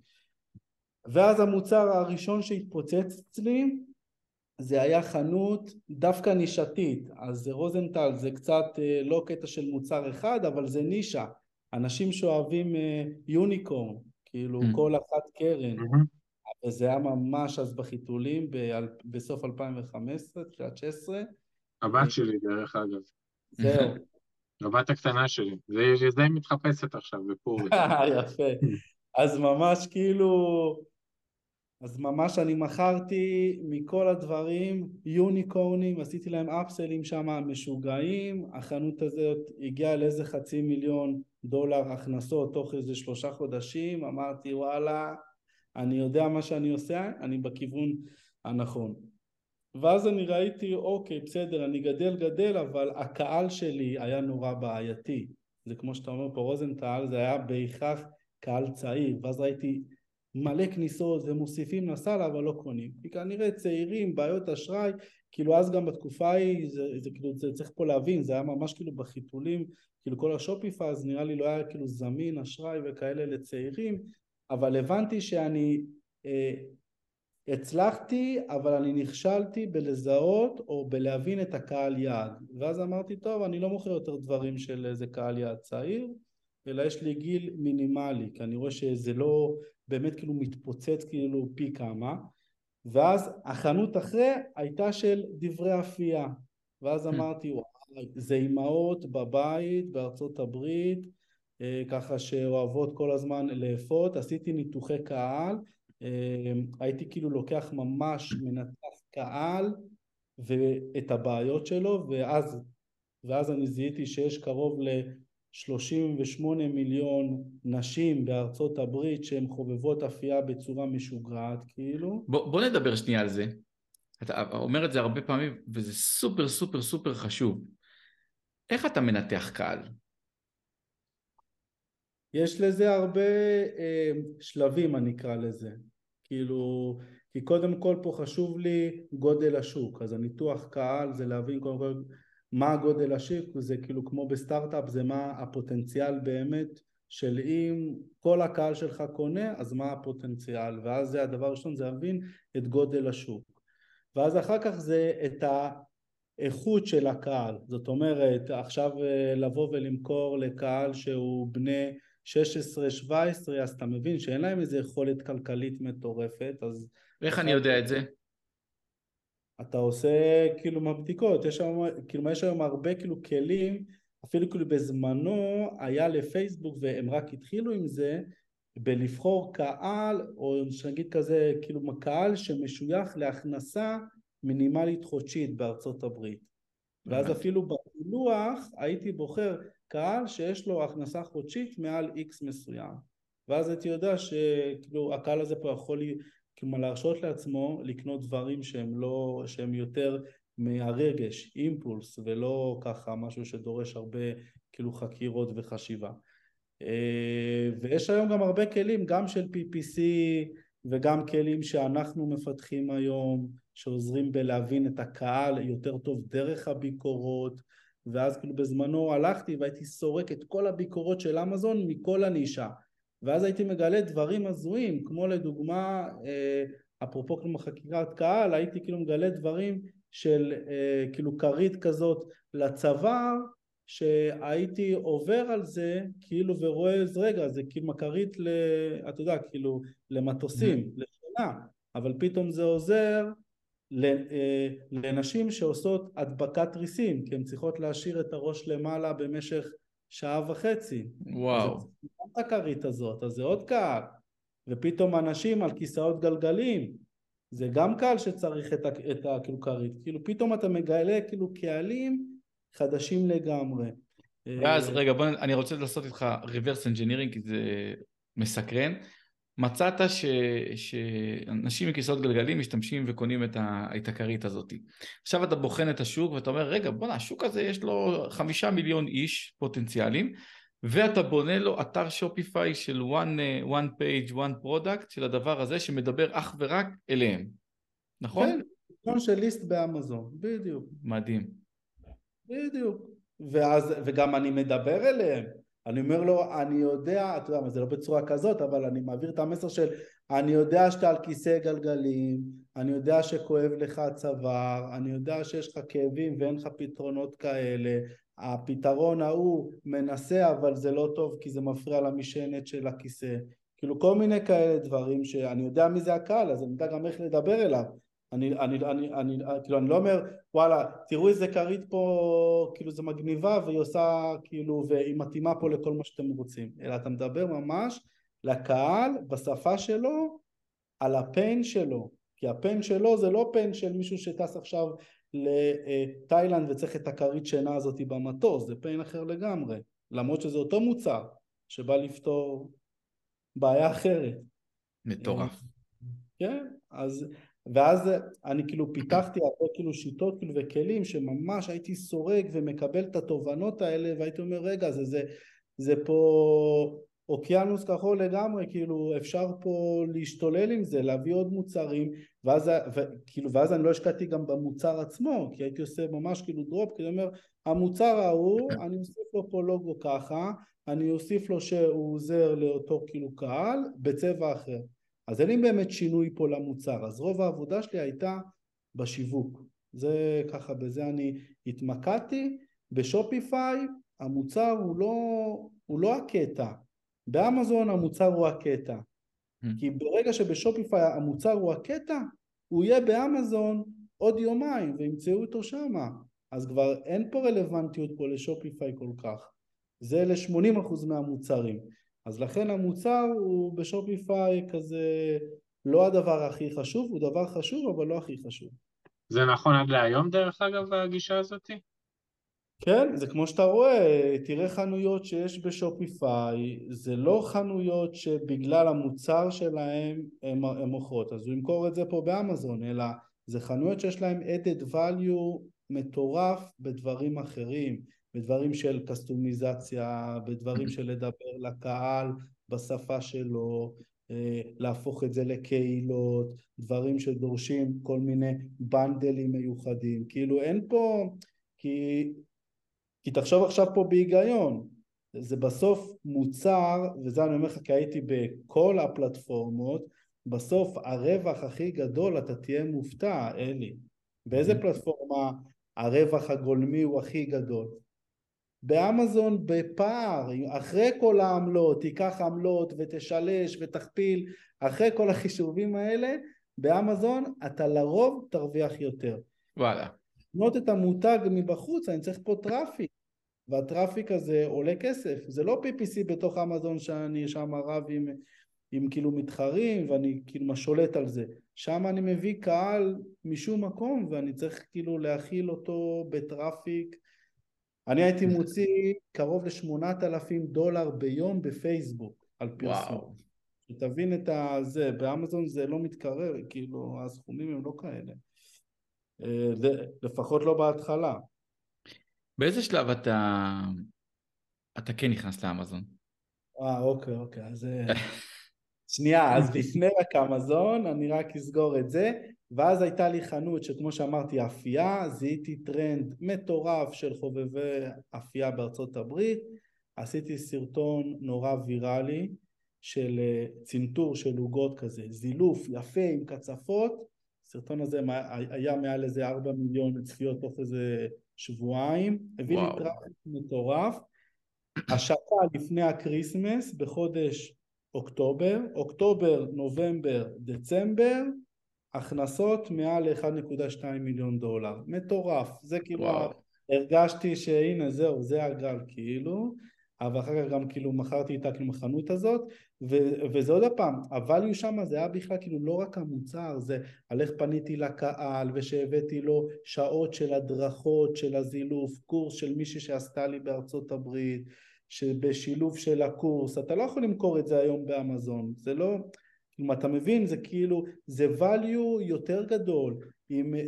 ואז המוצר הראשון שהתפוצץ אצלי זה היה חנות דווקא נישתית, אז רוזנטל זה קצת אה, לא קטע של מוצר אחד אבל זה נישה, אנשים שאוהבים אה, יוניקורן, כאילו mm. כל אחת קרן, mm-hmm. וזה היה ממש אז בחיתולים ב- בסוף 2015, תחילת 16. הבת שלי, דרך אגב. זהו. הבת הקטנה שלי. זה, זה היא מתחפשת עכשיו בפורים. יפה. אז ממש כאילו, אז ממש אני מכרתי מכל הדברים יוניקורנים, עשיתי להם אפסלים שם משוגעים, החנות הזאת הגיעה לאיזה חצי מיליון דולר הכנסות תוך איזה שלושה חודשים, אמרתי וואלה, אני יודע מה שאני עושה, אני בכיוון הנכון. ואז אני ראיתי, אוקיי, בסדר, אני גדל גדל, אבל הקהל שלי היה נורא בעייתי. זה כמו שאתה אומר פה, רוזנטל, זה היה בהכרח קהל צעיר, ואז ראיתי מלא כניסות ומוסיפים לסל אבל לא קונים. כי כנראה צעירים, בעיות אשראי, כאילו אז גם בתקופה ההיא, זה, זה כאילו, זה צריך פה להבין, זה היה ממש כאילו בחיתולים, כאילו כל השופיפה, אז נראה לי לא היה כאילו זמין אשראי וכאלה לצעירים, אבל הבנתי שאני אה, הצלחתי, אבל אני נכשלתי בלזהות או בלהבין את הקהל יעד. ואז אמרתי, טוב, אני לא מוכר יותר דברים של איזה קהל יעד צעיר, אלא יש לי גיל מינימלי, כי אני רואה שזה לא באמת כאילו מתפוצץ כאילו פי כמה. ואז החנות אחרי הייתה של דברי אפייה. ואז Hmm. אמרתי, וואי, זה אימהות בבית בארצות הברית, ככה שאוהבות כל הזמן לאפות, עשיתי ניתוחי קהל, אה, הייתי כאילו לוקח ממש מנתח קהל ואת הבעיות שלו, ואז, ואז אני זיהיתי שיש קרוב ל-38 מיליון נשים בארצות הברית שהן חובבות אפייה בצורה משוגעת כאילו. בוא, בוא נדבר שנייה על זה. אתה אומר את זה הרבה פעמים, וזה סופר סופר סופר חשוב. איך אתה מנתח קהל? יש לזה הרבה אה, שלבים אני אקרא לזה, כאילו, כי קודם כל פה חשוב לי גודל השוק, אז הניתוח קהל זה להבין קודם כל מה גודל השוק, זה כאילו כמו בסטארט-אפ זה מה הפוטנציאל באמת של אם כל הקהל שלך קונה אז מה הפוטנציאל, ואז זה הדבר הראשון זה להבין את גודל השוק, ואז אחר כך זה את ה... איכות של הקהל, זאת אומרת עכשיו אה, לבוא ולמכור לקהל שהוא בני 16-17 אז אתה מבין שאין להם איזה יכולת כלכלית מטורפת אז איך אני יודע את זה? אתה עושה כאילו מהבדיקות, יש היום, כאילו יש היום הרבה כאילו כלים, אפילו כאילו בזמנו היה לפייסבוק והם רק התחילו עם זה, בלבחור קהל, או נגיד כזה, כאילו קהל שמשוייך להכנסה מינימלית חודשית בארצות הברית. ואז. אפילו בפילוח הייתי בוחר קהל שיש לו הכנסה חודשית מעל איקס מסוים. ואז הייתי יודע שכאילו הקהל הזה פה יכול לי- כאילו להרשות לעצמו לקנות דברים שהם לא, שהם יותר מהרגש, אימפולס, ולא ככה משהו שדורש הרבה כאילו חקירות וחשיבה. אה, ויש היום גם הרבה כלים, גם של PPC וגם כלים שאנחנו מפתחים היום, שעוזרים בלהבין את הקהל יותר טוב דרך הביקורות, ואז כאילו בזמנו הלכתי והייתי סורק את כל הביקורות של אמזון מכל הנישה. ואז הייתי מגלה דברים הזויים, כמו לדוגמה, אה, אפרופו כאילו חקירת קהל, הייתי כאילו מגלה דברים של אה, כאילו כרית כזאת לצוואר, שהייתי עובר על זה כאילו ורואה איזה רגע, זה כאילו כרית, ל, אתה יודע, כאילו למטוסים, לשנה, אבל פתאום זה עוזר לנשים שעושות הדבקת תריסים, כי הן צריכות להשאיר את הראש למעלה במשך שעה וחצי. וואו. זה גם את הכרית הזאת, אז זה עוד קהל. ופתאום אנשים על כיסאות גלגלים, זה גם קהל שצריך את, ה- את ה- כאילו כרית. כאילו פתאום אתה מגלה כאילו קהלים חדשים לגמרי. ואז אה, רגע בוא אני רוצה לעשות איתך reverse engineering כי זה מסקרן. מצאת ש... שאנשים עם כיסאות גלגלים משתמשים וקונים את, ה... את הכרית הזאת. עכשיו אתה בוחן את השוק ואתה אומר רגע בואנה השוק הזה יש לו חמישה מיליון איש פוטנציאליים ואתה בונה לו אתר שופיפיי של one, אה, one page one product של הדבר הזה שמדבר אך ורק אליהם. נכון? כן, סגנון של ליסט באמזון, בדיוק. מדהים. בדיוק. ואז, וגם אני מדבר אליהם. אני אומר לו, אני יודע, אתה יודע מה, זה לא בצורה כזאת, אבל אני מעביר את המסר של אני יודע שאתה על כיסא גלגלים, אני יודע שכואב לך הצוואר, אני יודע שיש לך כאבים ואין לך פתרונות כאלה, הפתרון ההוא מנסה אבל זה לא טוב כי זה מפריע למשענת של הכיסא. כאילו כל מיני כאלה דברים שאני יודע מי זה הקהל, אז אני יודע גם איך לדבר אליו. אני, אני, אני, אני, כאילו, אני לא אומר, וואלה, תראו איזה כרית פה, כאילו זה מגניבה והיא עושה, כאילו, והיא מתאימה פה לכל מה שאתם רוצים, אלא אתה מדבר ממש לקהל בשפה שלו, על הפיין שלו, כי הפיין שלו זה לא פיין של מישהו שטס עכשיו לתאילנד וצריך את הכרית שינה הזאת במטוס, זה פיין אחר לגמרי, למרות שזה אותו מוצר שבא לפתור בעיה אחרת. מטורף. כן, אז, ואז אני כאילו פיתחתי הרבה כאילו שיטות כאילו וכלים שממש הייתי סורג ומקבל את התובנות האלה והייתי אומר רגע זה, זה, זה פה אוקיינוס כחול לגמרי, כאילו אפשר פה להשתולל עם זה, להביא עוד מוצרים, ואז, ו, כאילו, ואז אני לא השקעתי גם במוצר עצמו, כי הייתי עושה ממש כאילו דרופ, כי אני אומר, המוצר ההוא, אני אוסיף לו פה לוגו ככה, אני אוסיף לו שהוא עוזר לאותו כאילו קהל, בצבע אחר. אז אין לי באמת שינוי פה למוצר, אז רוב העבודה שלי הייתה בשיווק. זה ככה, בזה אני התמקדתי. בשופיפיי המוצר הוא לא, הוא לא הקטע, באמזון המוצר הוא הקטע. Mm. כי ברגע שבשופיפיי המוצר הוא הקטע, הוא יהיה באמזון עוד יומיים וימצאו אותו שמה. אז כבר אין פה רלוונטיות פה לשופיפיי כל כך. זה ל-80% מהמוצרים. אז לכן המוצר הוא בשופיפיי כזה לא הדבר הכי חשוב, הוא דבר חשוב אבל לא הכי חשוב. זה נכון עד להיום דרך אגב הגישה הזאתי? כן, זה כמו שאתה רואה, תראה חנויות שיש בשופיפיי, זה לא חנויות שבגלל המוצר שלהם הן מוכרות, אז הוא ימכור את זה פה באמזון, אלא זה חנויות שיש להם added value מטורף בדברים אחרים, בדברים של קסטומיזציה, בדברים של לדבר לקהל בשפה שלו, אה, להפוך את זה לקהילות, דברים שדורשים כל מיני בנדלים מיוחדים, כאילו אין פה, כי כי תחשוב עכשיו פה בהיגיון, זה בסוף מוצר, וזה אני אומר לך כי הייתי בכל הפלטפורמות, בסוף הרווח הכי גדול אתה תהיה מופתע, אלי. באיזה mm-hmm. פלטפורמה הרווח הגולמי הוא הכי גדול? באמזון בפער, אחרי כל העמלות, תיקח עמלות ותשלש ותכפיל, אחרי כל החישובים האלה, באמזון אתה לרוב תרוויח יותר. וואלה. לקנות את המותג מבחוץ, אני צריך פה traffic. וה traffic הזה עולה כסף, זה לא PPC בתוך אמזון שאני שם רב עם, עם כאילו מתחרים ואני כאילו שולט על זה, שם אני מביא קהל משום מקום ואני צריך כאילו להכיל אותו בטראפיק, אני הייתי מוציא קרוב לשמונת אלפים דולר ביום בפייסבוק על פרסום, שתבין את הזה, באמזון זה לא מתקרר, כאילו הסכומים הם לא כאלה, אה, לפחות לא בהתחלה. באיזה שלב אתה, אתה כן נכנס לאמזון? אה, אוקיי, אוקיי, אז... אה, שנייה, אז לפני רק אמזון, אני רק אסגור את זה, ואז הייתה לי חנות שכמו שאמרתי, אפייה, זיהיתי טרנד מטורף של חובבי אפייה בארצות הברית, עשיתי סרטון נורא ויראלי של אה, צנתור של עוגות כזה, זילוף יפה עם קצפות, הסרטון הזה היה מעל איזה ארבע מיליון צפיות תוך איזה שבועיים, הביא לי traffic מטורף. השקה לפני הקריסמס בחודש אוקטובר, אוקטובר, נובמבר, דצמבר, הכנסות מעל 1.2 מיליון דולר. מטורף. זה כאילו, וואו. הרגשתי שהנה זהו, זה הגל כאילו. אבל אחר כך גם כאילו מכרתי איתה כאילו החנות הזאת ו- וזה עוד פעם, ה value שם זה היה בכלל כאילו לא רק המוצר, זה על איך פניתי לקהל ושהבאתי לו שעות של הדרכות של הזילוף, קורס של מישהי שעשתה לי בארצות הברית, שבשילוב של הקורס, אתה לא יכול למכור את זה היום באמזון, זה לא, אם אתה מבין זה כאילו, זה value יותר גדול עם אה,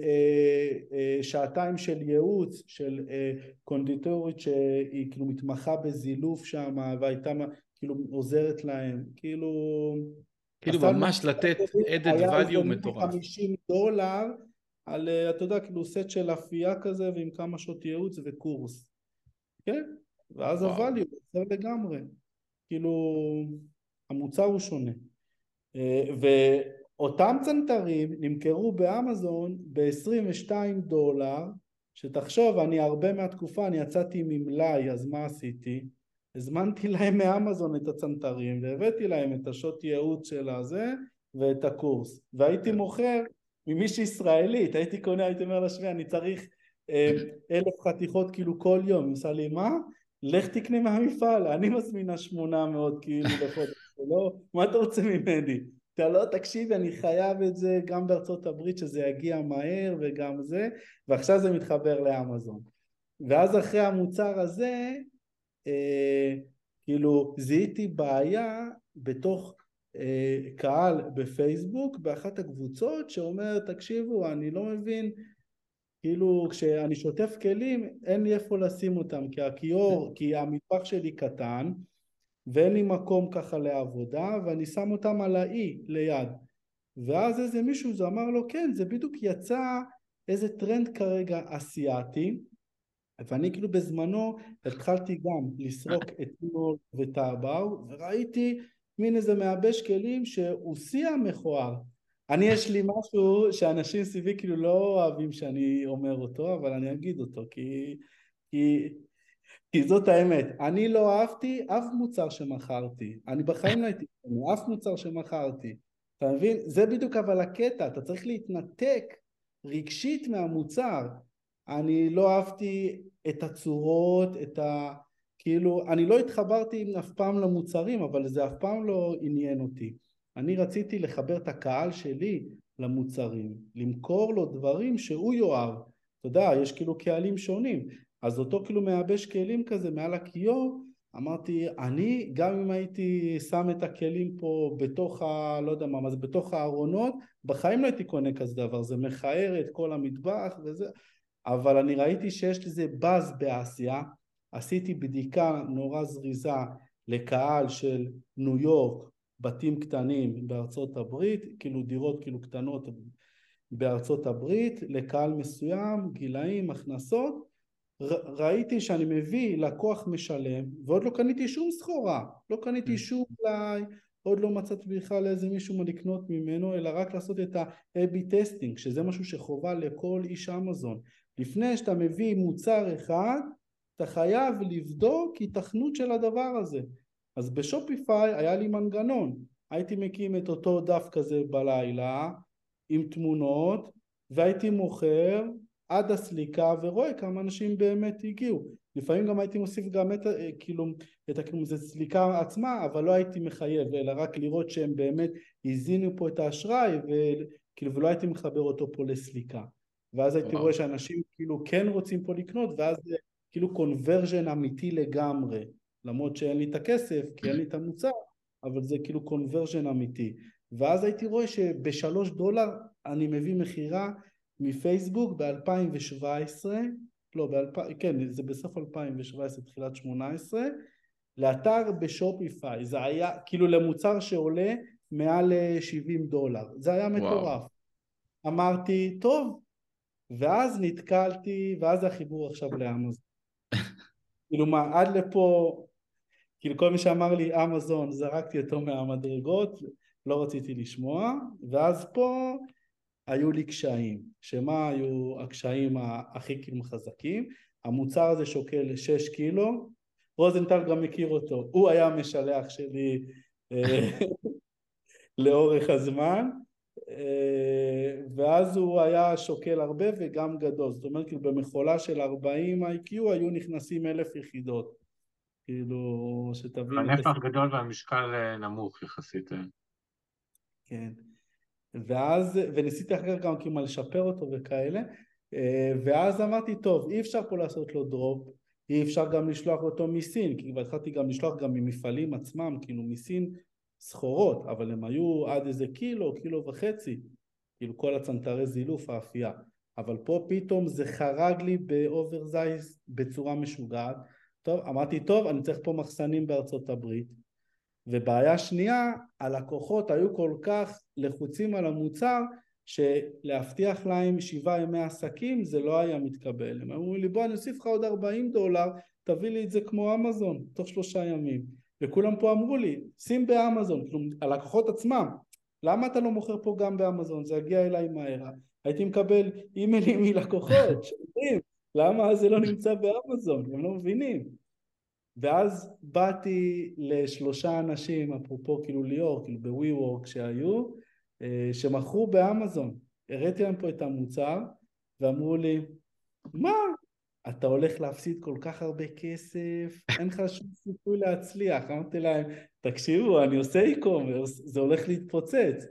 אה, שעתיים של ייעוץ של אה, קונדיטורית שהיא כאילו מתמחה בזילוף שם והייתה כאילו עוזרת להם, כאילו... כאילו ממש לתת added value מטורף. היה 50 דולר על, אה, אתה יודע, כאילו סט של אפייה כזה ועם כמה שעות ייעוץ וקורס. כן? ואז ה-value עוזר לגמרי. כאילו, המוצר הוא שונה. אה, ואותם צנתרים נמכרו באמזון ב-22 דולר, שתחשוב, אני הרבה מהתקופה, אני יצאתי ממלאי, אז מה עשיתי? הזמנתי להם מאמזון את הצנתרים והבאתי להם את השוט ייעוץ של הזה ואת הקורס. והייתי מוכר ממישהי ישראלית הייתי קונה הייתי אומר לשמי אני צריך אה, אלף חתיכות כאילו כל יום. היא עושה לי מה? לך תקנה מהמפעל. אני מזמינה שמונה מאות כאילו לחודש לא מה אתה רוצה ממני? אתה לא תקשיבי אני חייב את זה גם בארצות הברית שזה יגיע מהר וגם זה ועכשיו זה מתחבר לאמזון ואז אחרי המוצר הזה אה, כאילו זיהיתי בעיה בתוך אה, קהל בפייסבוק באחת הקבוצות שאומר תקשיבו אני לא מבין כאילו כשאני שוטף כלים אין לי איפה לשים אותם כי הכיור, כי המטבח שלי קטן ואין לי מקום ככה לעבודה ואני שם אותם על האי ליד. ואז איזה מישהו זה אמר לו כן זה בדיוק יצא איזה טרנד כרגע אסיאתי. ואני כאילו בזמנו התחלתי גם לסרוק את 1688 וטאבאו וראיתי מין איזה מייבש כלים שהוא שיא המכוער. אני יש לי משהו שאנשים סביבי כאילו לא אוהבים שאני אומר אותו אבל אני אגיד אותו כי, כי, כי זאת האמת אני לא אהבתי אף מוצר שמכרתי אני בחיים לא הייתי אף מוצר שמכרתי אתה מבין? זה בדיוק אבל הקטע אתה צריך להתנתק רגשית מהמוצר אני לא אהבתי את הצורות, את ה... כאילו, אני לא התחברתי אף פעם למוצרים, אבל זה אף פעם לא עניין אותי. אני רציתי לחבר את הקהל שלי למוצרים, למכור לו דברים שהוא יאהב. אתה יודע, יש כאילו קהלים שונים. אז אותו כאילו מייבש כלים כזה מעל הכיור, אמרתי, אני, גם אם הייתי שם את הכלים פה בתוך ה... לא יודע מה, מה זה, בתוך הארונות, בחיים לא הייתי קונה כזה דבר, זה מכער את כל המטבח וזה, אבל אני ראיתי שיש לזה באז באסיה, עשיתי בדיקה נורא זריזה לקהל של ניו יורק, בתים קטנים בארצות הברית, כאילו דירות כאילו קטנות בארצות הברית, לקהל מסוים, גילאים, הכנסות, ראיתי שאני מביא לקוח משלם ועוד לא קניתי שום סחורה, לא קניתי mm. שום פליי, עוד לא מצאתי בכלל איזה מישהו מה לקנות ממנו, אלא רק לעשות את ה- AB testing, שזה משהו שחובה לכל איש אמזון. לפני שאתה מביא מוצר אחד, אתה חייב לבדוק היתכנות של הדבר הזה. אז בשופיפיי היה לי מנגנון, הייתי מקים את אותו דף כזה בלילה עם תמונות והייתי מוכר עד הסליקה ורואה כמה אנשים באמת הגיעו. לפעמים גם הייתי מוסיף גם את, כאילו, את כאילו, זה סליקה עצמה, אבל לא הייתי מחייב, אלא רק לראות שהם באמת הזינו פה את האשראי, וכאילו, ולא הייתי מחבר אותו פה לסליקה. ואז הייתי רואה שאנשים כאילו כן רוצים פה לקנות ואז זה כאילו קונברג'ן אמיתי לגמרי למרות שאין לי את הכסף כי אין לי את המוצר אבל זה כאילו קונברג'ן אמיתי ואז הייתי רואה שבשלוש דולר אני מביא מכירה מפייסבוק ב-2017 לא, ב- כן, זה בסוף 2017, תחילת 18 לאתר בשופיפיי, זה היה כאילו למוצר שעולה מעל 70 דולר, זה היה מטורף. אמרתי, טוב, ואז נתקלתי, ואז החיבור עכשיו לאמזון. כאילו מה, עד לפה, כאילו כל מי שאמר לי אמזון, זרקתי אותו מהמדרגות, לא רציתי לשמוע, ואז פה היו לי קשיים, שמה היו הקשיים הכי כאילו חזקים? המוצר הזה שוקל 6 קילו, רוזנטל גם מכיר אותו, הוא היה המשלח שלי אה, לאורך הזמן, אה, ואז הוא היה שוקל הרבה וגם גדול, זאת אומרת כאילו במכולה של 40 IQ היו נכנסים אלף יחידות, כאילו שתבין... הנפח גדול והמשקל אה, נמוך יחסית. כן, ואז, וניסיתי אחר כך גם כאילו לשפר אותו וכאלה, ואז אמרתי טוב אי אפשר פה לעשות לו drop, אי אפשר גם לשלוח אותו מסין, כי כבר התחלתי גם לשלוח גם ממפעלים עצמם, כאילו מסין סחורות, אבל הם היו עד איזה קילו, קילו וחצי, כאילו כל הצנתרי זילוף, האפייה. אבל פה פתאום זה חרג לי ב oversize בצורה משוגעת. טוב, אמרתי, טוב, אני צריך פה מחסנים בארצות הברית. ובעיה שנייה, הלקוחות היו כל כך לחוצים על המוצר, שלהבטיח להם שבעה ימי עסקים זה לא היה מתקבל. הם אמרו לי, בוא אני אוסיף לך עוד 40 דולר, תביא לי את זה כמו אמזון, תוך שלושה ימים. וכולם פה אמרו לי, שים באמזון, הלקוחות עצמם, למה אתה לא מוכר פה גם באמזון, זה יגיע אליי מהר, הייתי מקבל אימיילים מלקוחות שאומרים, למה זה לא נמצא באמזון, הם לא מבינים. ואז באתי לשלושה אנשים, אפרופו כאילו ליאור, כאילו בווי וורק שהיו, אה, שמכרו באמזון. הראיתי להם פה את המוצר, ואמרו לי, מה? אתה הולך להפסיד כל כך הרבה כסף, אין לך שום סיכוי להצליח. אמרתי להם, תקשיבו, אני עושה e-commerce, זה הולך להתפוצץ.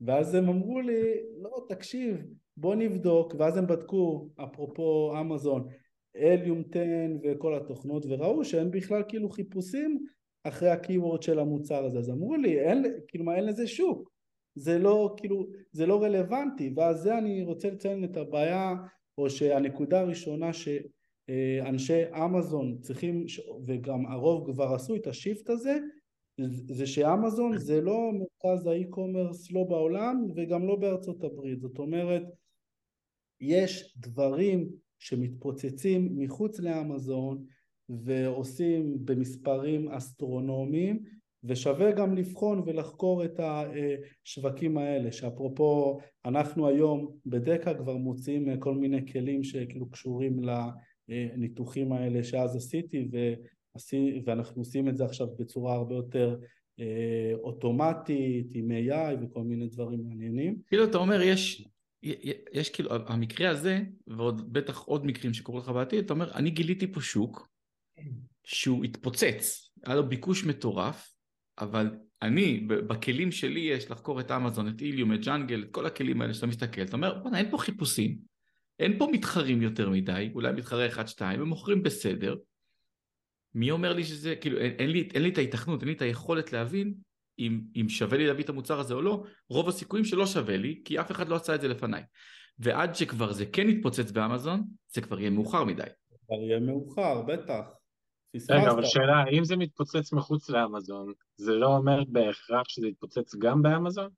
ואז הם אמרו לי, לא, תקשיב, בוא נבדוק, ואז הם בדקו, אפרופו אמזון, אליום 10 וכל התוכנות, וראו שאין בכלל כאילו חיפושים אחרי הקיוורד של המוצר הזה. אז אמרו לי, אין, כאילו מה, אין לזה שוק. זה לא, כאילו, זה לא רלוונטי, ואז זה אני רוצה לציין את הבעיה, או שהנקודה הראשונה שאנשי אמזון צריכים, וגם הרוב כבר עשו את השיפט הזה, זה שאמזון זה לא מרכז האי-קומרס לא בעולם וגם לא בארצות הברית, זאת אומרת יש דברים שמתפוצצים מחוץ לאמזון ועושים במספרים אסטרונומיים ושווה גם לבחון ולחקור את השווקים האלה שאפרופו אנחנו היום בדקה כבר מוציאים כל מיני כלים שכאילו קשורים לניתוחים האלה שאז עשיתי ואנחנו עושים את זה עכשיו בצורה הרבה יותר אה, אוטומטית עם AI וכל מיני דברים מעניינים. כאילו אתה אומר יש, יש כאילו המקרה הזה ועוד בטח עוד מקרים שקורים לך בעתיד אתה אומר אני גיליתי פה שוק שהוא התפוצץ. היה לו ביקוש מטורף אבל אני בכלים שלי יש לחקור את אמזון את איליום את ג'אנגל את כל הכלים האלה שאתה מסתכל אתה אומר בוא'נה אין פה חיפושים אין פה מתחרים יותר מדי אולי מתחרה אחד שתיים הם מוכרים בסדר. מי אומר לי שזה, כאילו אין, אין, לי, אין לי את ההיתכנות, אין לי את היכולת להבין אם, אם שווה לי להביא את המוצר הזה או לא, רוב הסיכויים שלא שווה לי, כי אף אחד לא עשה את זה לפניי. ועד שכבר זה כן יתפוצץ באמזון, זה כבר יהיה מאוחר מדי. כבר יהיה מאוחר, בטח. רגע, אבל שאלה, אם זה מתפוצץ מחוץ לאמזון, זה לא אומר בהכרח שזה יתפוצץ גם באמזון?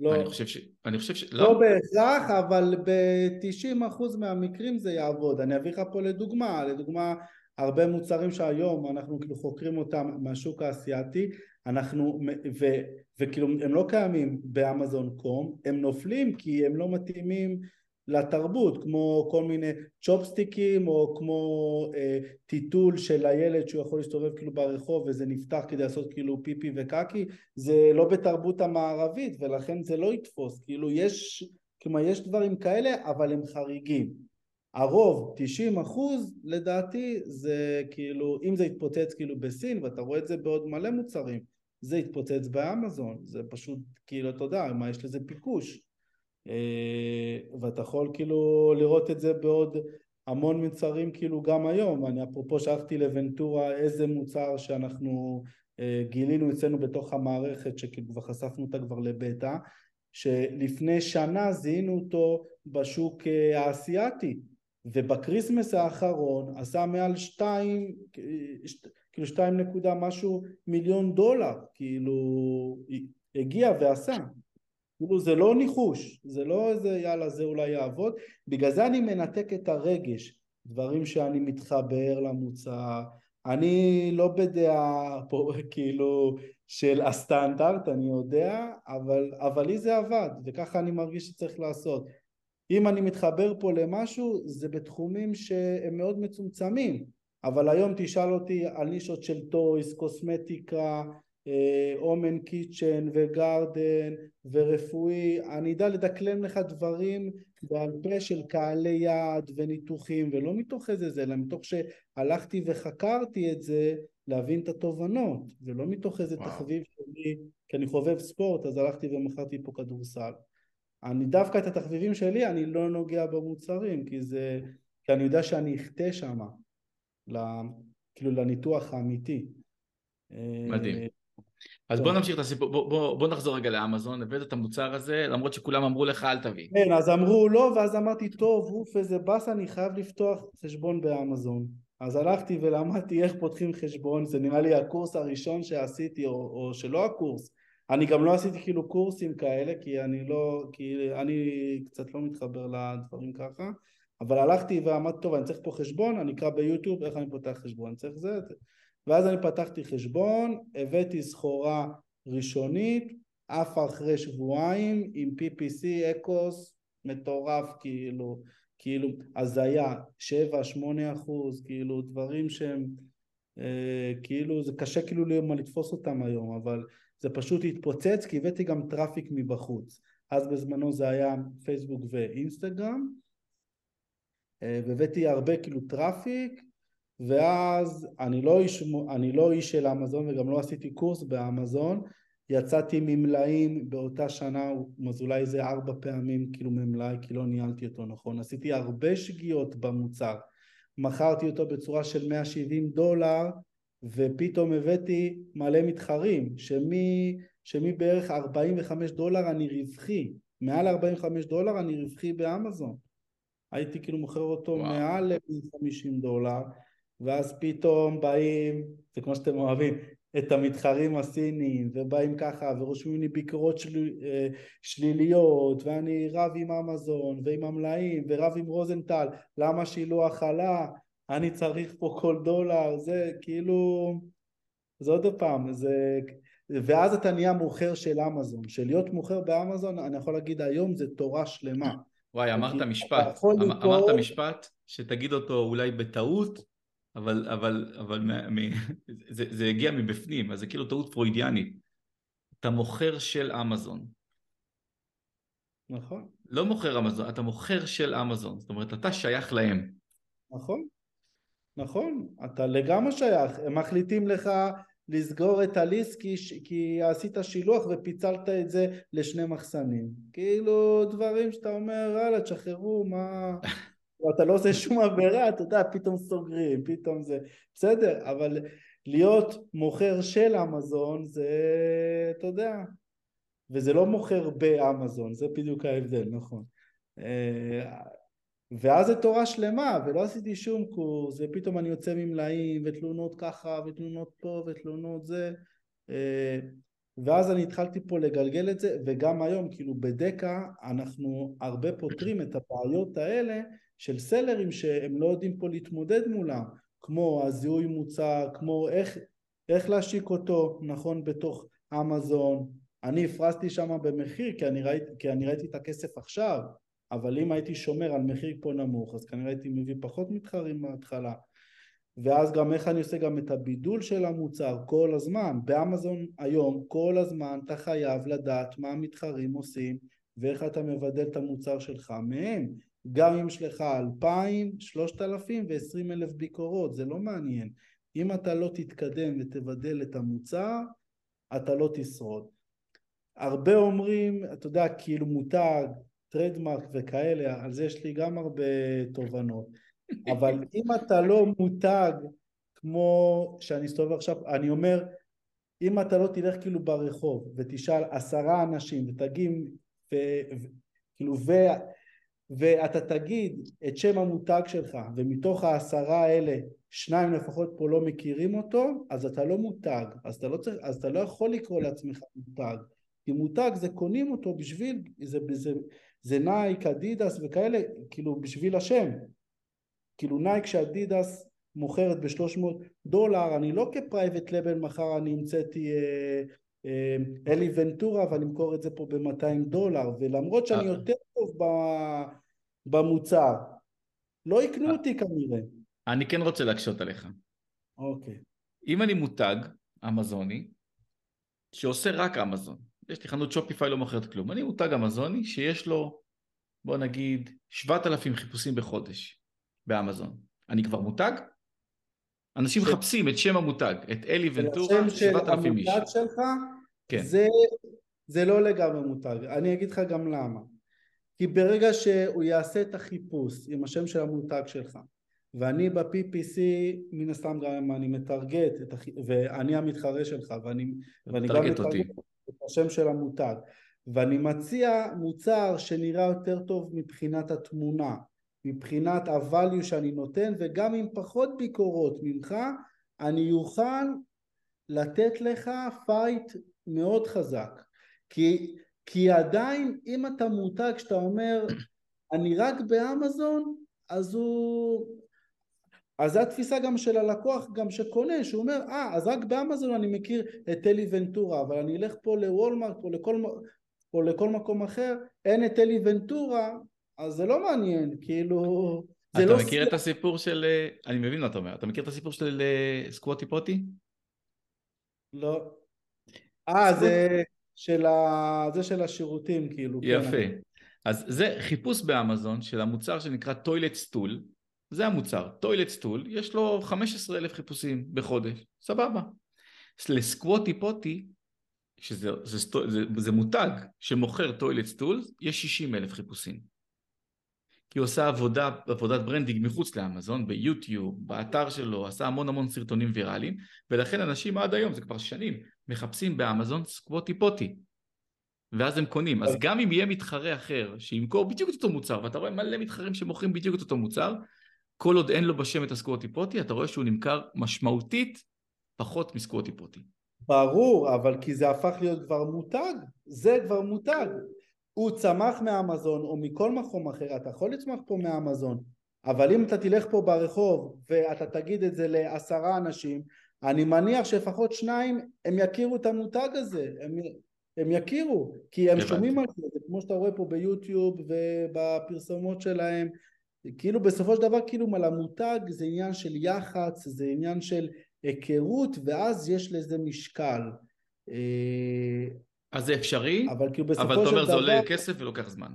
לא. אני חושב ש... אני חושב ש... לא, לא בהכרח, אבל ב-90% מהמקרים זה יעבוד. אני אביא לך פה לדוגמה, לדוגמה הרבה מוצרים שהיום אנחנו כאילו חוקרים אותם מהשוק האסייתי אנחנו ו, וכאילו הם לא קיימים באמזון קום הם נופלים כי הם לא מתאימים לתרבות כמו כל מיני צ'ופסטיקים או כמו אה, טיטול של הילד שהוא יכול להסתובב כאילו ברחוב וזה נפתח כדי לעשות כאילו פיפי וקקי זה לא בתרבות המערבית ולכן זה לא יתפוס. כאילו יש כלומר יש דברים כאלה אבל הם חריגים הרוב, 90 אחוז, לדעתי זה כאילו, אם זה יתפוצץ כאילו בסין, ואתה רואה את זה בעוד מלא מוצרים, זה יתפוצץ באמזון, זה פשוט כאילו, אתה יודע, מה יש לזה ביקוש. אה, ואתה יכול כאילו לראות את זה בעוד המון מוצרים כאילו גם היום, אני אפרופו שלחתי לוונטורה איזה מוצר שאנחנו אה, גילינו אצלנו בתוך המערכת שכאילו כבר חשפנו אותה כבר לבטא שלפני שנה זיהינו אותו בשוק אה, האסייתי ובקריסמס האחרון עשה מעל שתיים, כאילו שתיים נקודה משהו מיליון דולר, כאילו הגיע ועשה. כאילו זה לא ניחוש, זה לא איזה יאללה זה אולי יעבוד, בגלל זה אני מנתק את הרגש, דברים שאני מתחבר למוצר, אני לא בדעה פה כאילו של הסטנדרט, אני יודע, אבל, אבל לי זה עבד, וככה אני מרגיש שצריך לעשות. אם אני מתחבר פה למשהו זה בתחומים שהם מאוד מצומצמים אבל היום תשאל אותי על נישות של טויס, קוסמטיקה, אומן קיצ'ן וגרדן ורפואי אני אדע לדקלם לך דברים בעל פה של קהלי יעד וניתוחים ולא מתוך איזה זה אלא מתוך שהלכתי וחקרתי את זה להבין את התובנות ולא מתוך איזה וואו. תחביב שלי כי אני חובב ספורט אז הלכתי ומכרתי פה כדורסל אני דווקא את התחביבים שלי אני לא נוגע במוצרים כי זה, כי אני יודע שאני אחטא שם, כאילו לניתוח האמיתי. מדהים. אה, אז בוא נמשיך את הסיפור, בוא, בוא, בוא נחזור רגע לאמזון, הבאת את המוצר הזה למרות שכולם אמרו לך אל תביא. כן, אז אמרו לא ואז אמרתי טוב, אוף איזה באסה, אני חייב לפתוח חשבון באמזון. אז הלכתי ולמדתי איך פותחים חשבון, זה נראה לי הקורס הראשון שעשיתי או, או שלא הקורס, אני גם לא עשיתי כאילו קורסים כאלה כי אני לא, כי אני קצת לא מתחבר לדברים ככה אבל הלכתי ואמרתי טוב אני צריך פה חשבון אני אקרא ביוטיוב איך אני פותח חשבון? אני צריך זה. ואז אני פתחתי חשבון הבאתי סחורה ראשונית אף אחרי שבועיים עם PPC אקוס מטורף כאילו כאילו הזיה 7-8 אחוז כאילו דברים שהם אה, כאילו זה קשה כאילו לתפוס אותם היום, אבל זה פשוט התפוצץ כי הבאתי גם traffic מבחוץ. אז בזמנו זה היה פייסבוק ואינסטגרם, אה, והבאתי הרבה כאילו traffic, ואז אני לא, איש, אני לא איש של אמזון וגם לא עשיתי קורס באמזון, יצאתי ממלאי באותה שנה, אז אולי זה ארבע פעמים כאילו ממלאי, כי לא ניהלתי אותו נכון. עשיתי הרבה שגיאות במוצר. מכרתי אותו בצורה של 170 דולר, ופתאום הבאתי מלא מתחרים, שמי, שמי בערך 45 דולר אני רווחי. מעל 45 דולר אני רווחי באמזון. הייתי כאילו מוכר אותו וואו. מעל 50 דולר, ואז פתאום באים, זה כמו שאתם אוהבים, את המתחרים הסינים, ובאים ככה, ורושמים לי ביקורות של, אה, שליליות, ואני רב עם אמזון, ועם המלאים, ורב עם רוזנטל, למה שילוח עלה, אני צריך פה כל דולר, זה כאילו, זה עוד פעם, זה, ואז אתה נהיה מוכר של אמזון, של להיות מוכר באמזון, אני יכול להגיד היום זה תורה שלמה. וואי, אמרת משפט, אמ, אמרת משפט שתגיד אותו אולי בטעות, אבל, אבל, אבל מ, מ, זה, זה הגיע מבפנים, אז זה כאילו טעות פרוידיאנית. אתה מוכר של אמזון. נכון. לא מוכר אמזון, אתה מוכר של אמזון, זאת אומרת, אתה שייך להם. נכון, נכון, אתה לגמרי שייך, הם מחליטים לך לסגור את הליסט כי, כי עשית שילוח ופיצלת את זה לשני מחסנים. כאילו דברים שאתה אומר, יאללה, תשחררו, מה... אתה לא עושה שום עבירה, אתה יודע, פתאום סוגרים, פתאום זה... בסדר, אבל להיות מוכר של אמזון זה, אתה יודע, וזה לא מוכר באמזון, זה בדיוק ההבדל, נכון. ואז זה תורה שלמה, ולא עשיתי שום קורס, ופתאום אני יוצא ממלאים, ותלונות ככה, ותלונות פה, ותלונות זה, אה, ואז אני התחלתי פה לגלגל את זה, וגם היום, כאילו בדקה, אנחנו הרבה פותרים את הבעיות האלה של סלרים שהם לא יודעים פה להתמודד מולם, כמו הזיהוי מוצר, כמו איך, איך להשיק אותו נכון בתוך אמזון, אני הפרסתי שם במחיר כי אני, ראיתי, כי אני ראיתי את הכסף עכשיו, אבל אם הייתי שומר על מחיר פה נמוך אז כנראה הייתי מביא פחות מתחרים מההתחלה. ואז גם איך אני עושה גם את הבידול של המוצר כל הזמן. באמזון היום כל הזמן אתה חייב לדעת מה המתחרים עושים ואיך אתה מבדל את המוצר שלך. מהם גם אם יש לך אלפיים, שלושת אלפים ועשרים אלף ביקורות זה לא מעניין. אם אתה לא תתקדם ותבדל את המוצר אתה לא תשרוד. הרבה אומרים אתה יודע כאילו מותג trademark וכאלה, על זה יש לי גם הרבה תובנות. אבל אם אתה לא מותג כמו שאני מסתובב עכשיו, אני אומר, אם אתה לא תלך כאילו ברחוב ותשאל עשרה אנשים ותגיד, כאילו, ו, ואתה תגיד את שם המותג שלך ומתוך העשרה האלה שניים לפחות פה לא מכירים אותו, אז אתה לא מותג, אז אתה לא, צריך, אז אתה לא יכול לקרוא לעצמך מותג. כי מותג זה קונים אותו בשביל, זה, זה, זה נייק, אדידס וכאלה, כאילו בשביל השם. כאילו נייק שאדידס מוכרת ב-300 דולר, אני לא כ private label מחר אני המצאתי אה, אה, אלי ונטורה ואני אמכור את זה פה ב-200 דולר, ולמרות שאני אה. יותר טוב במוצר, לא יקנו אותי כנראה. אני כן רוצה להקשות עליך. אוקיי. אם אני מותג אמזוני, שעושה רק אמזון, יש לי חנות שופיפיי לא מוכרת כלום, אני מותג אמזוני שיש לו בוא נגיד 7,000 חיפושים בחודש באמזון, אני כבר מותג? אנשים מחפשים את שם המותג, את אלי ונטורה, 7,000 איש. השם של המותג שלך, כן. זה, זה לא לגמרי מותג, אני אגיד לך גם למה. כי ברגע שהוא יעשה את החיפוש עם השם של המותג שלך, ואני ב-PPC מן הסתם גם אני מטרגט, הח... ואני המתחרה שלך, ואני, ואני גם מטרגט את השם של המותג. ואני מציע מוצר שנראה יותר טוב מבחינת התמונה, מבחינת ה-value שאני נותן וגם עם פחות ביקורות ממך אני אוכל לתת לך fight מאוד חזק כי, כי עדיין אם אתה מותג שאתה אומר אני רק באמזון אז הוא אז זו התפיסה גם של הלקוח גם שקונה, שהוא אומר, אה, ah, אז רק באמזון אני מכיר את אלי ונטורה, אבל אני אלך פה לוולמרט או לכל, או לכל מקום אחר, אין את אלי ונטורה, אז זה לא מעניין, כאילו, אתה לא מכיר שיח. את הסיפור של... אני מבין מה אתה אומר. אתה מכיר את הסיפור של אה, סקווטי פוטי? לא. אה, זה של ה... זה של השירותים, כאילו. כן, יפה. אני- אז זה חיפוש באמזון של המוצר שנקרא toilet stool. זה המוצר, toilet stool, יש לו 15 אלף חיפושים בחודש, סבבה. לסקווטי פוטי, שזה זה, sto- זה, זה מותג שמוכר toilet stool, יש 60 אלף חיפושים. כי הוא עושה עבודה, עבודת branding מחוץ לאמזון, ביוטיוב, באתר שלו, עשה המון המון סרטונים ויראליים, ולכן אנשים עד היום, זה כבר שנים, מחפשים באמזון סקווטי פוטי. ואז הם קונים. אז גם אם יהיה מתחרה אחר שימכור בדיוק את אותו מוצר, ואתה רואה מלא מתחרים שמוכרים בדיוק את אותו מוצר, כל עוד אין לו בשם את הסקווטי פוטי, אתה רואה שהוא נמכר משמעותית פחות מסקווטי פוטי. ברור, אבל כי זה הפך להיות כבר מותג, זה כבר מותג. הוא צמח מאמזון או מכל מקום אחר, אתה יכול לצמח פה מאמזון, אבל אם אתה תלך פה ברחוב ואתה תגיד את זה לעשרה אנשים, אני מניח שלפחות שניים הם יכירו את המותג הזה, הם, הם יכירו, כי הם. שומעים על זה, זה כמו שאתה רואה פה ביוטיוב ובפרסומות שלהם, כאילו בסופו של דבר כאילו על המותג זה עניין של יח"צ, זה עניין של היכרות ואז יש לזה משקל. אה, אז זה אפשרי, אבל כאילו בסופו אבל אתה של אומר זה עולה דבר, כסף ולוקח זמן.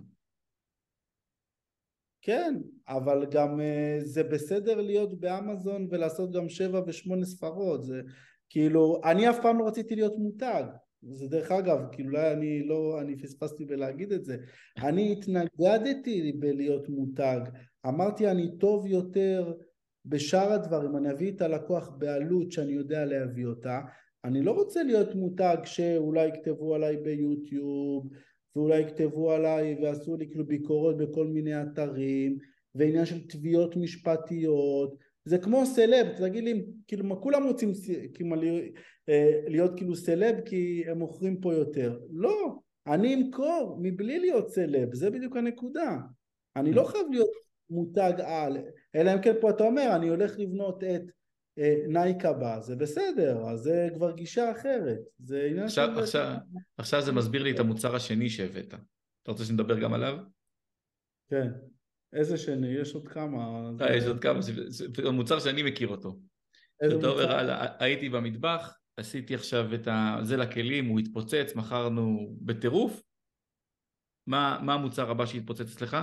כן, אבל גם אה, זה בסדר להיות באמזון ולעשות גם שבע ושמונה ספרות, זה כאילו, אני אף פעם לא רציתי להיות מותג, זה דרך אגב, כאילו אולי אני לא, אני פספסתי בלהגיד את זה, אני התנגדתי בלהיות מותג, אמרתי אני טוב יותר בשאר הדברים, אני אביא את הלקוח בעלות שאני יודע להביא אותה, אני לא רוצה להיות מותג שאולי יכתבו עליי ביוטיוב ואולי יכתבו עליי ועשו לי כאילו ביקורות בכל מיני אתרים ועניין של תביעות משפטיות. זה כמו סלב, תגיד לי, כאילו מה כולם רוצים כאילו, אה, להיות כאילו סלב כי הם מוכרים פה יותר. לא, אני אמכור מבלי להיות סלב, זה בדיוק הנקודה. אני לא חייב להיות מותג על, אלא אם כן פה אתה אומר אני הולך לבנות את אה, נייק הבא, זה בסדר, אז זה כבר גישה אחרת, זה עניין עכשיו, של... עכשיו, עכשיו זה מסביר לי את המוצר השני שהבאת. אתה רוצה שנדבר גם עליו? כן, איזה שני? יש עוד כמה. אה, יש עוד כמה, זה זה מוצר שאני מכיר אותו. איזה אתה אומר, מוצר? "הלאה, הייתי במטבח, עשיתי עכשיו את ה... זה לכלים, הוא התפוצץ, מכרנו בטירוף. מה, מה המוצר הבא שהתפוצץ אצלך?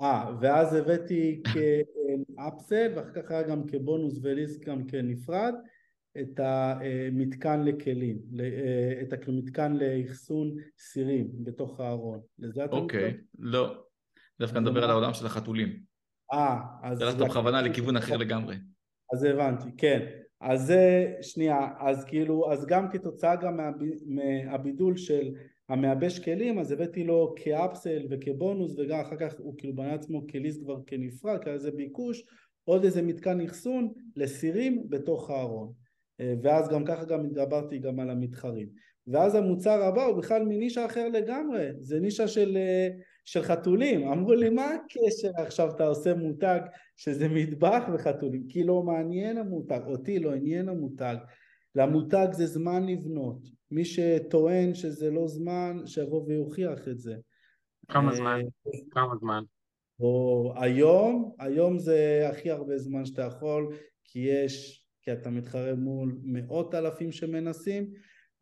אה, ואז הבאתי כאפסל, ואחר כך היה גם כבונוס וליסט גם כנפרד, את המתקן לכלים, אה, את המתקן לאחסון סירים בתוך הארון. לזה אתה אוקיי, מתכוון? לא. דווקא נדבר? על העולם של החטולים. אה, אז... הלכת בכוונה לכיוון אחר לגמרי. אז הבנתי, כן. אז זה, שנייה, אז כאילו, אז גם כתוצאה גם מהב- מהבידול של המייבש כלים, אז הבאתי לו כאפסל וכבונוס, וגם אחר כך הוא כאילו בנה עצמו כליסט כבר כנפרד, כי היה איזה ביקוש, עוד איזה מתקן אחסון לסירים בתוך הארון. אה, ואז גם ככה גם התגברתי גם על המתחרים. ואז המוצר הבא הוא בכלל מנישה אחר לגמרי, זה נישה של, אה, של חתולים. אמרו לי, מה הקשר עכשיו אתה עושה מותג שזה מטבח וחתולים? כי לא מעניין המותג, אותי לא עניין המותג. למותג זה זמן לבנות. מי שטוען שזה לא זמן, שיבוא ויוכיח את זה. כמה אה, זמן? כמה זמן? או היום, היום זה הכי הרבה זמן שאתה יכול, כי יש, כי אתה מתחרה מול מאות אלפים שמנסים.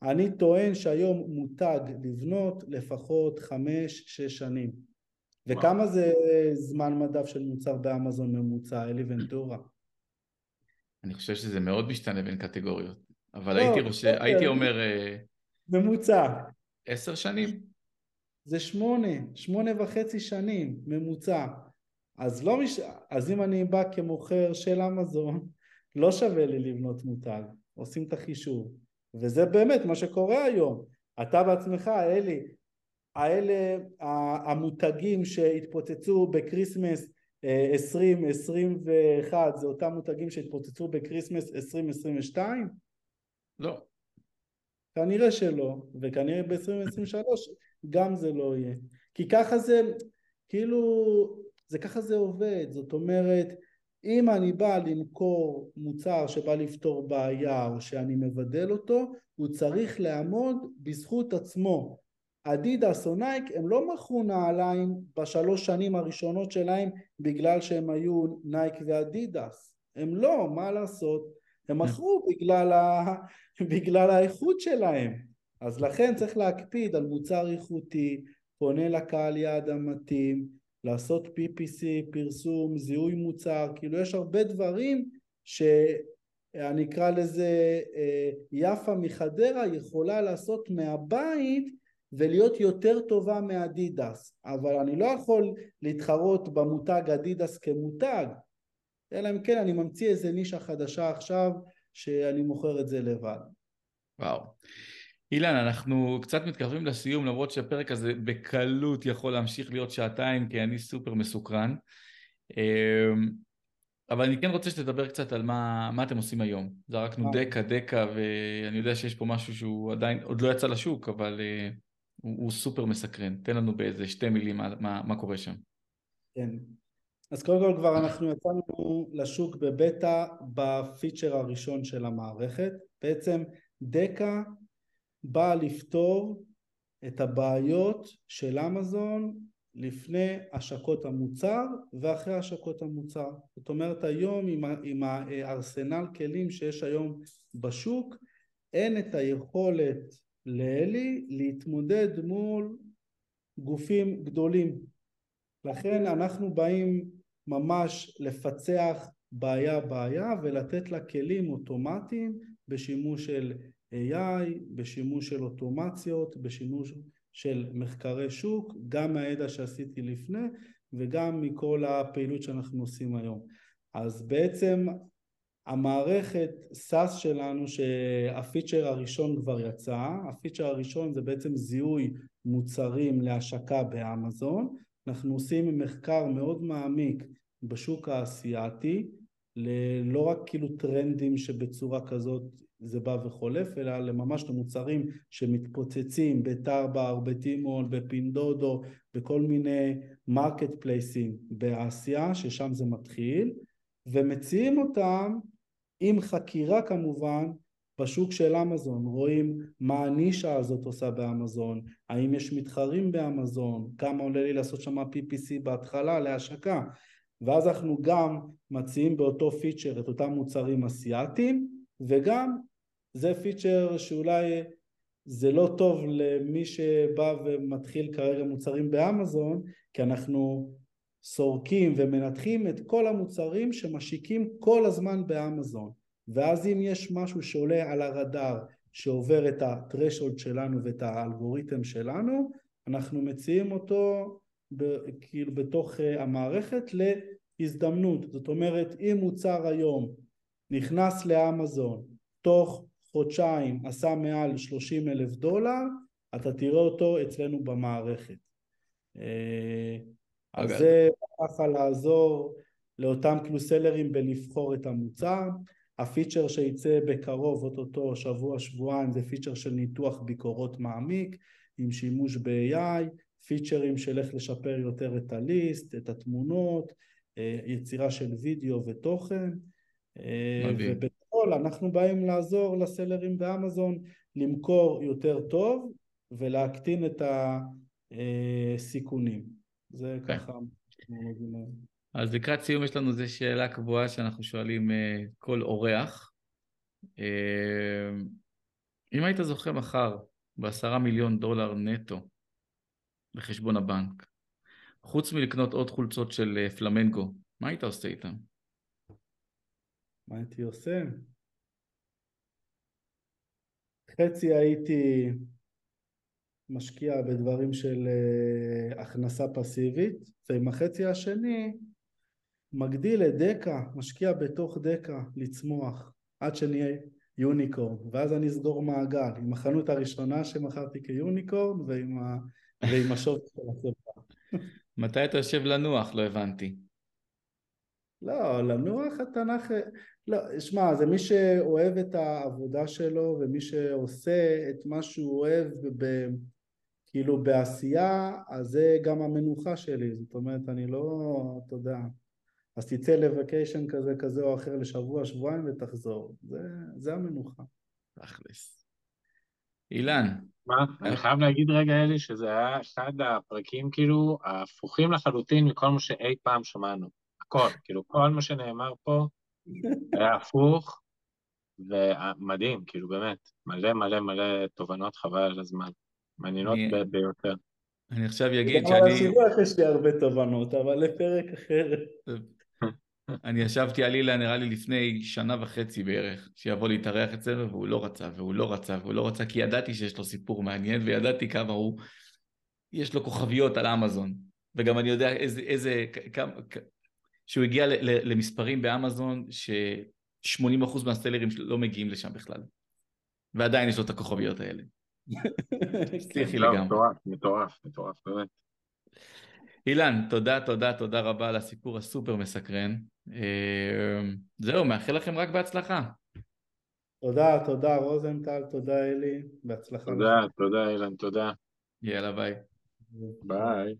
אני טוען שהיום מותג לבנות לפחות חמש, שש שנים. וכמה זה זמן מדף של מוצר באמזון ממוצע, אלי ונטורה? אני חושב שזה מאוד משתנה בין קטגוריות. אבל לא, הייתי, רוש... בסדר. הייתי אומר אה, ממוצע. עשר שנים. זה שמונה, שמונה וחצי שנים ממוצע. אז לא מש... אז אם אני בא כמוכר של אמזון, לא שווה לי לבנות מותג. עושים את החישוב. וזה באמת מה שקורה היום. אתה בעצמך, אלי, האלה, המותגים שהתפוצצו ב-Christmas אה, 2021, זה אותם מותגים שהתפוצצו ב-Christmas 2022? לא. כנראה שלא, וכנראה ב-2023 גם זה לא יהיה. כי ככה זה, כאילו, זה ככה זה עובד, זאת אומרת, אם אני בא למכור מוצר שבא לפתור בעיה או שאני מבדל אותו, הוא צריך לעמוד בזכות עצמו. אדידס או נייק הם לא מכרו נעליים בשלוש שנים הראשונות שלהם בגלל שהם היו נייק ואדידס. הם לא, מה לעשות? הם מכרו בגלל, ה... בגלל האיכות שלהם. אז לכן צריך להקפיד על מוצר איכותי, פונה לקהל יעד המתאים, לעשות PPC, פרסום, זיהוי מוצר, כאילו יש הרבה דברים שאני אקרא לזה אה, יפה מחדרה יכולה לעשות מהבית ולהיות יותר טובה מאדידס, אבל אני לא יכול להתחרות במותג אדידס כמותג, אלא אם כן אני ממציא איזה נישה חדשה עכשיו שאני מוכר את זה לבד. וואו. אילן, אנחנו קצת מתקרבים לסיום, למרות שהפרק הזה בקלות יכול להמשיך להיות שעתיים, כי אני סופר מסוקרן. אמ, אבל אני כן רוצה שתדבר קצת על מה, מה אתם עושים היום. זרקנו. דקה דקה, ואני יודע שיש פה משהו שהוא עדיין, עוד לא יצא לשוק, אבל uh, הוא, הוא סופר מסקרן. תן לנו באיזה שתי מילים מה, מה, מה קורה שם. כן. אז קודם כל כבר אנחנו יצאנו לשוק בבטא בפיצ'ר הראשון של המערכת. בעצם דקה באה לפתור את הבעיות של אמזון לפני השקות המוצר ואחרי השקות המוצר. זאת אומרת היום עם, עם הארסנל כלים שיש היום בשוק אין את היכולת לאלי להתמודד מול גופים גדולים. לכן אנחנו באים ממש לפצח בעיה בעיה ולתת לה כלים אוטומטיים בשימוש של AI, בשימוש של אוטומציות, בשימוש של מחקרי שוק, גם מהידע שעשיתי לפני וגם מכל הפעילות שאנחנו עושים היום. אז בעצם המערכת SAS שלנו שהפיצ'ר הראשון כבר יצא, הפיצ'ר הראשון זה בעצם זיהוי מוצרים להשקה באמזון, אנחנו עושים מחקר מאוד מעמיק בשוק האסייתי, לא רק כאילו טרנדים שבצורה כזאת זה בא וחולף, אלא לממש למוצרים שמתפוצצים בטרבר, בטימון, בפינדודו, בכל מיני marketplace ים באסיה, ששם זה מתחיל, ומציעים אותם עם חקירה כמובן בשוק של אמזון, רואים מה הנישה הזאת עושה באמזון, האם יש מתחרים באמזון, כמה עולה לי לעשות שם PPC בהתחלה להשקה, ואז אנחנו גם מציעים באותו feature את אותם מוצרים אסיאתיים וגם זה feature שאולי זה לא טוב למי שבא ומתחיל כרגע מוצרים באמזון כי אנחנו סורקים ומנתחים את כל המוצרים שמשיקים כל הזמן באמזון ואז אם יש משהו שעולה על הרדאר שעובר את הטרשולד שלנו ואת האלגוריתם שלנו אנחנו מציעים אותו ב, כאילו בתוך אה, המערכת להזדמנות זאת אומרת אם מוצר היום נכנס לאמזון תוך חודשיים עשה מעל 30 אלף דולר, אתה תראה אותו אצלנו במערכת. אה, אז זה ככה לעזור לאותם קלוסלרים בלבחור את המוצר. הפיצ'ר שיצא בקרוב, אוטוטו שבוע שבועיים, זה פיצ'ר של ניתוח ביקורות מעמיק עם שימוש ב-AI, פיצ'רים של איך לשפר יותר את הליסט, את התמונות, אה, יצירה של וידאו ותוכן. אה, מדהים. הכל אנחנו באים לעזור לסלרים באמזון למכור יותר טוב ולהקטין את הסיכונים. זה okay. כן. ככה. אז לקראת סיום יש לנו איזו שאלה קבועה שאנחנו שואלים uh, כל אורח. Uh, אם היית זוכה מחר בעשרה מיליון דולר נטו לחשבון הבנק, חוץ מלקנות עוד חולצות של uh, פלמנגו, מה היית עושה איתן? מה הייתי עושה? חצי הייתי משקיע בדברים של הכנסה פסיבית, ועם החצי השני מגדיל את דקה, משקיע בתוך דקה לצמוח עד שנהיה יוניקורן, ואז אני אסגור מעגל עם החנות הראשונה שמכרתי כיוניקורן ועם, ה... ועם השוט של החברה. מתי אתה יושב לנוח? לא הבנתי. לא, לנוח התנ"ך, לא, שמע, זה מי שאוהב את העבודה שלו ומי שעושה את מה שהוא אוהב ב, כאילו בעשייה, אז זה גם המנוחה שלי, זאת אומרת, אני לא, אתה יודע, אז תצא לווקיישן כזה, כזה או אחר לשבוע, שבועיים ותחזור, זה, זה המנוחה. תכלס. אילן. מה? אני חייב להגיד רגע, אלי, שזה היה אחד הפרקים כאילו ההפוכים לחלוטין מכל מה שאי פעם שמענו. הכל, כאילו כל מה שנאמר פה היה הפוך, ומדהים, כאילו באמת, מלא מלא מלא תובנות חבל על הזמן, מעניינות אני- ביותר. אני עכשיו אגיד גם על שאני... יש לי הרבה תובנות, אבל לפרק אחר. אני ישבתי על אילן נראה לי לפני שנה וחצי בערך, שיבוא להתארח אצלנו והוא לא רצה, והוא לא רצה, והוא לא רצה, כי ידעתי שיש לו סיפור מעניין, וידעתי כמה הוא, יש לו כוכביות על אמזון, וגם אני יודע איזה, איזה, כמה, שהוא הגיע ל- ל- למספרים באמזון, ש-80% מהסלרים שלו לא מגיעים לשם בכלל, ועדיין יש לו את הכוכביות האלה. הצליחי לא, לגמרי. מטורף, מטורף, מטורף, באמת. אילן, תודה, תודה, תודה רבה על הסיפור הסופר מסקרן. אה, זהו, מאחל לכם רק בהצלחה. תודה, תודה רוזנטל, תודה אלי, בהצלחה. תודה, תודה אילן, תודה. יאללה, ביי. לכם. ביי.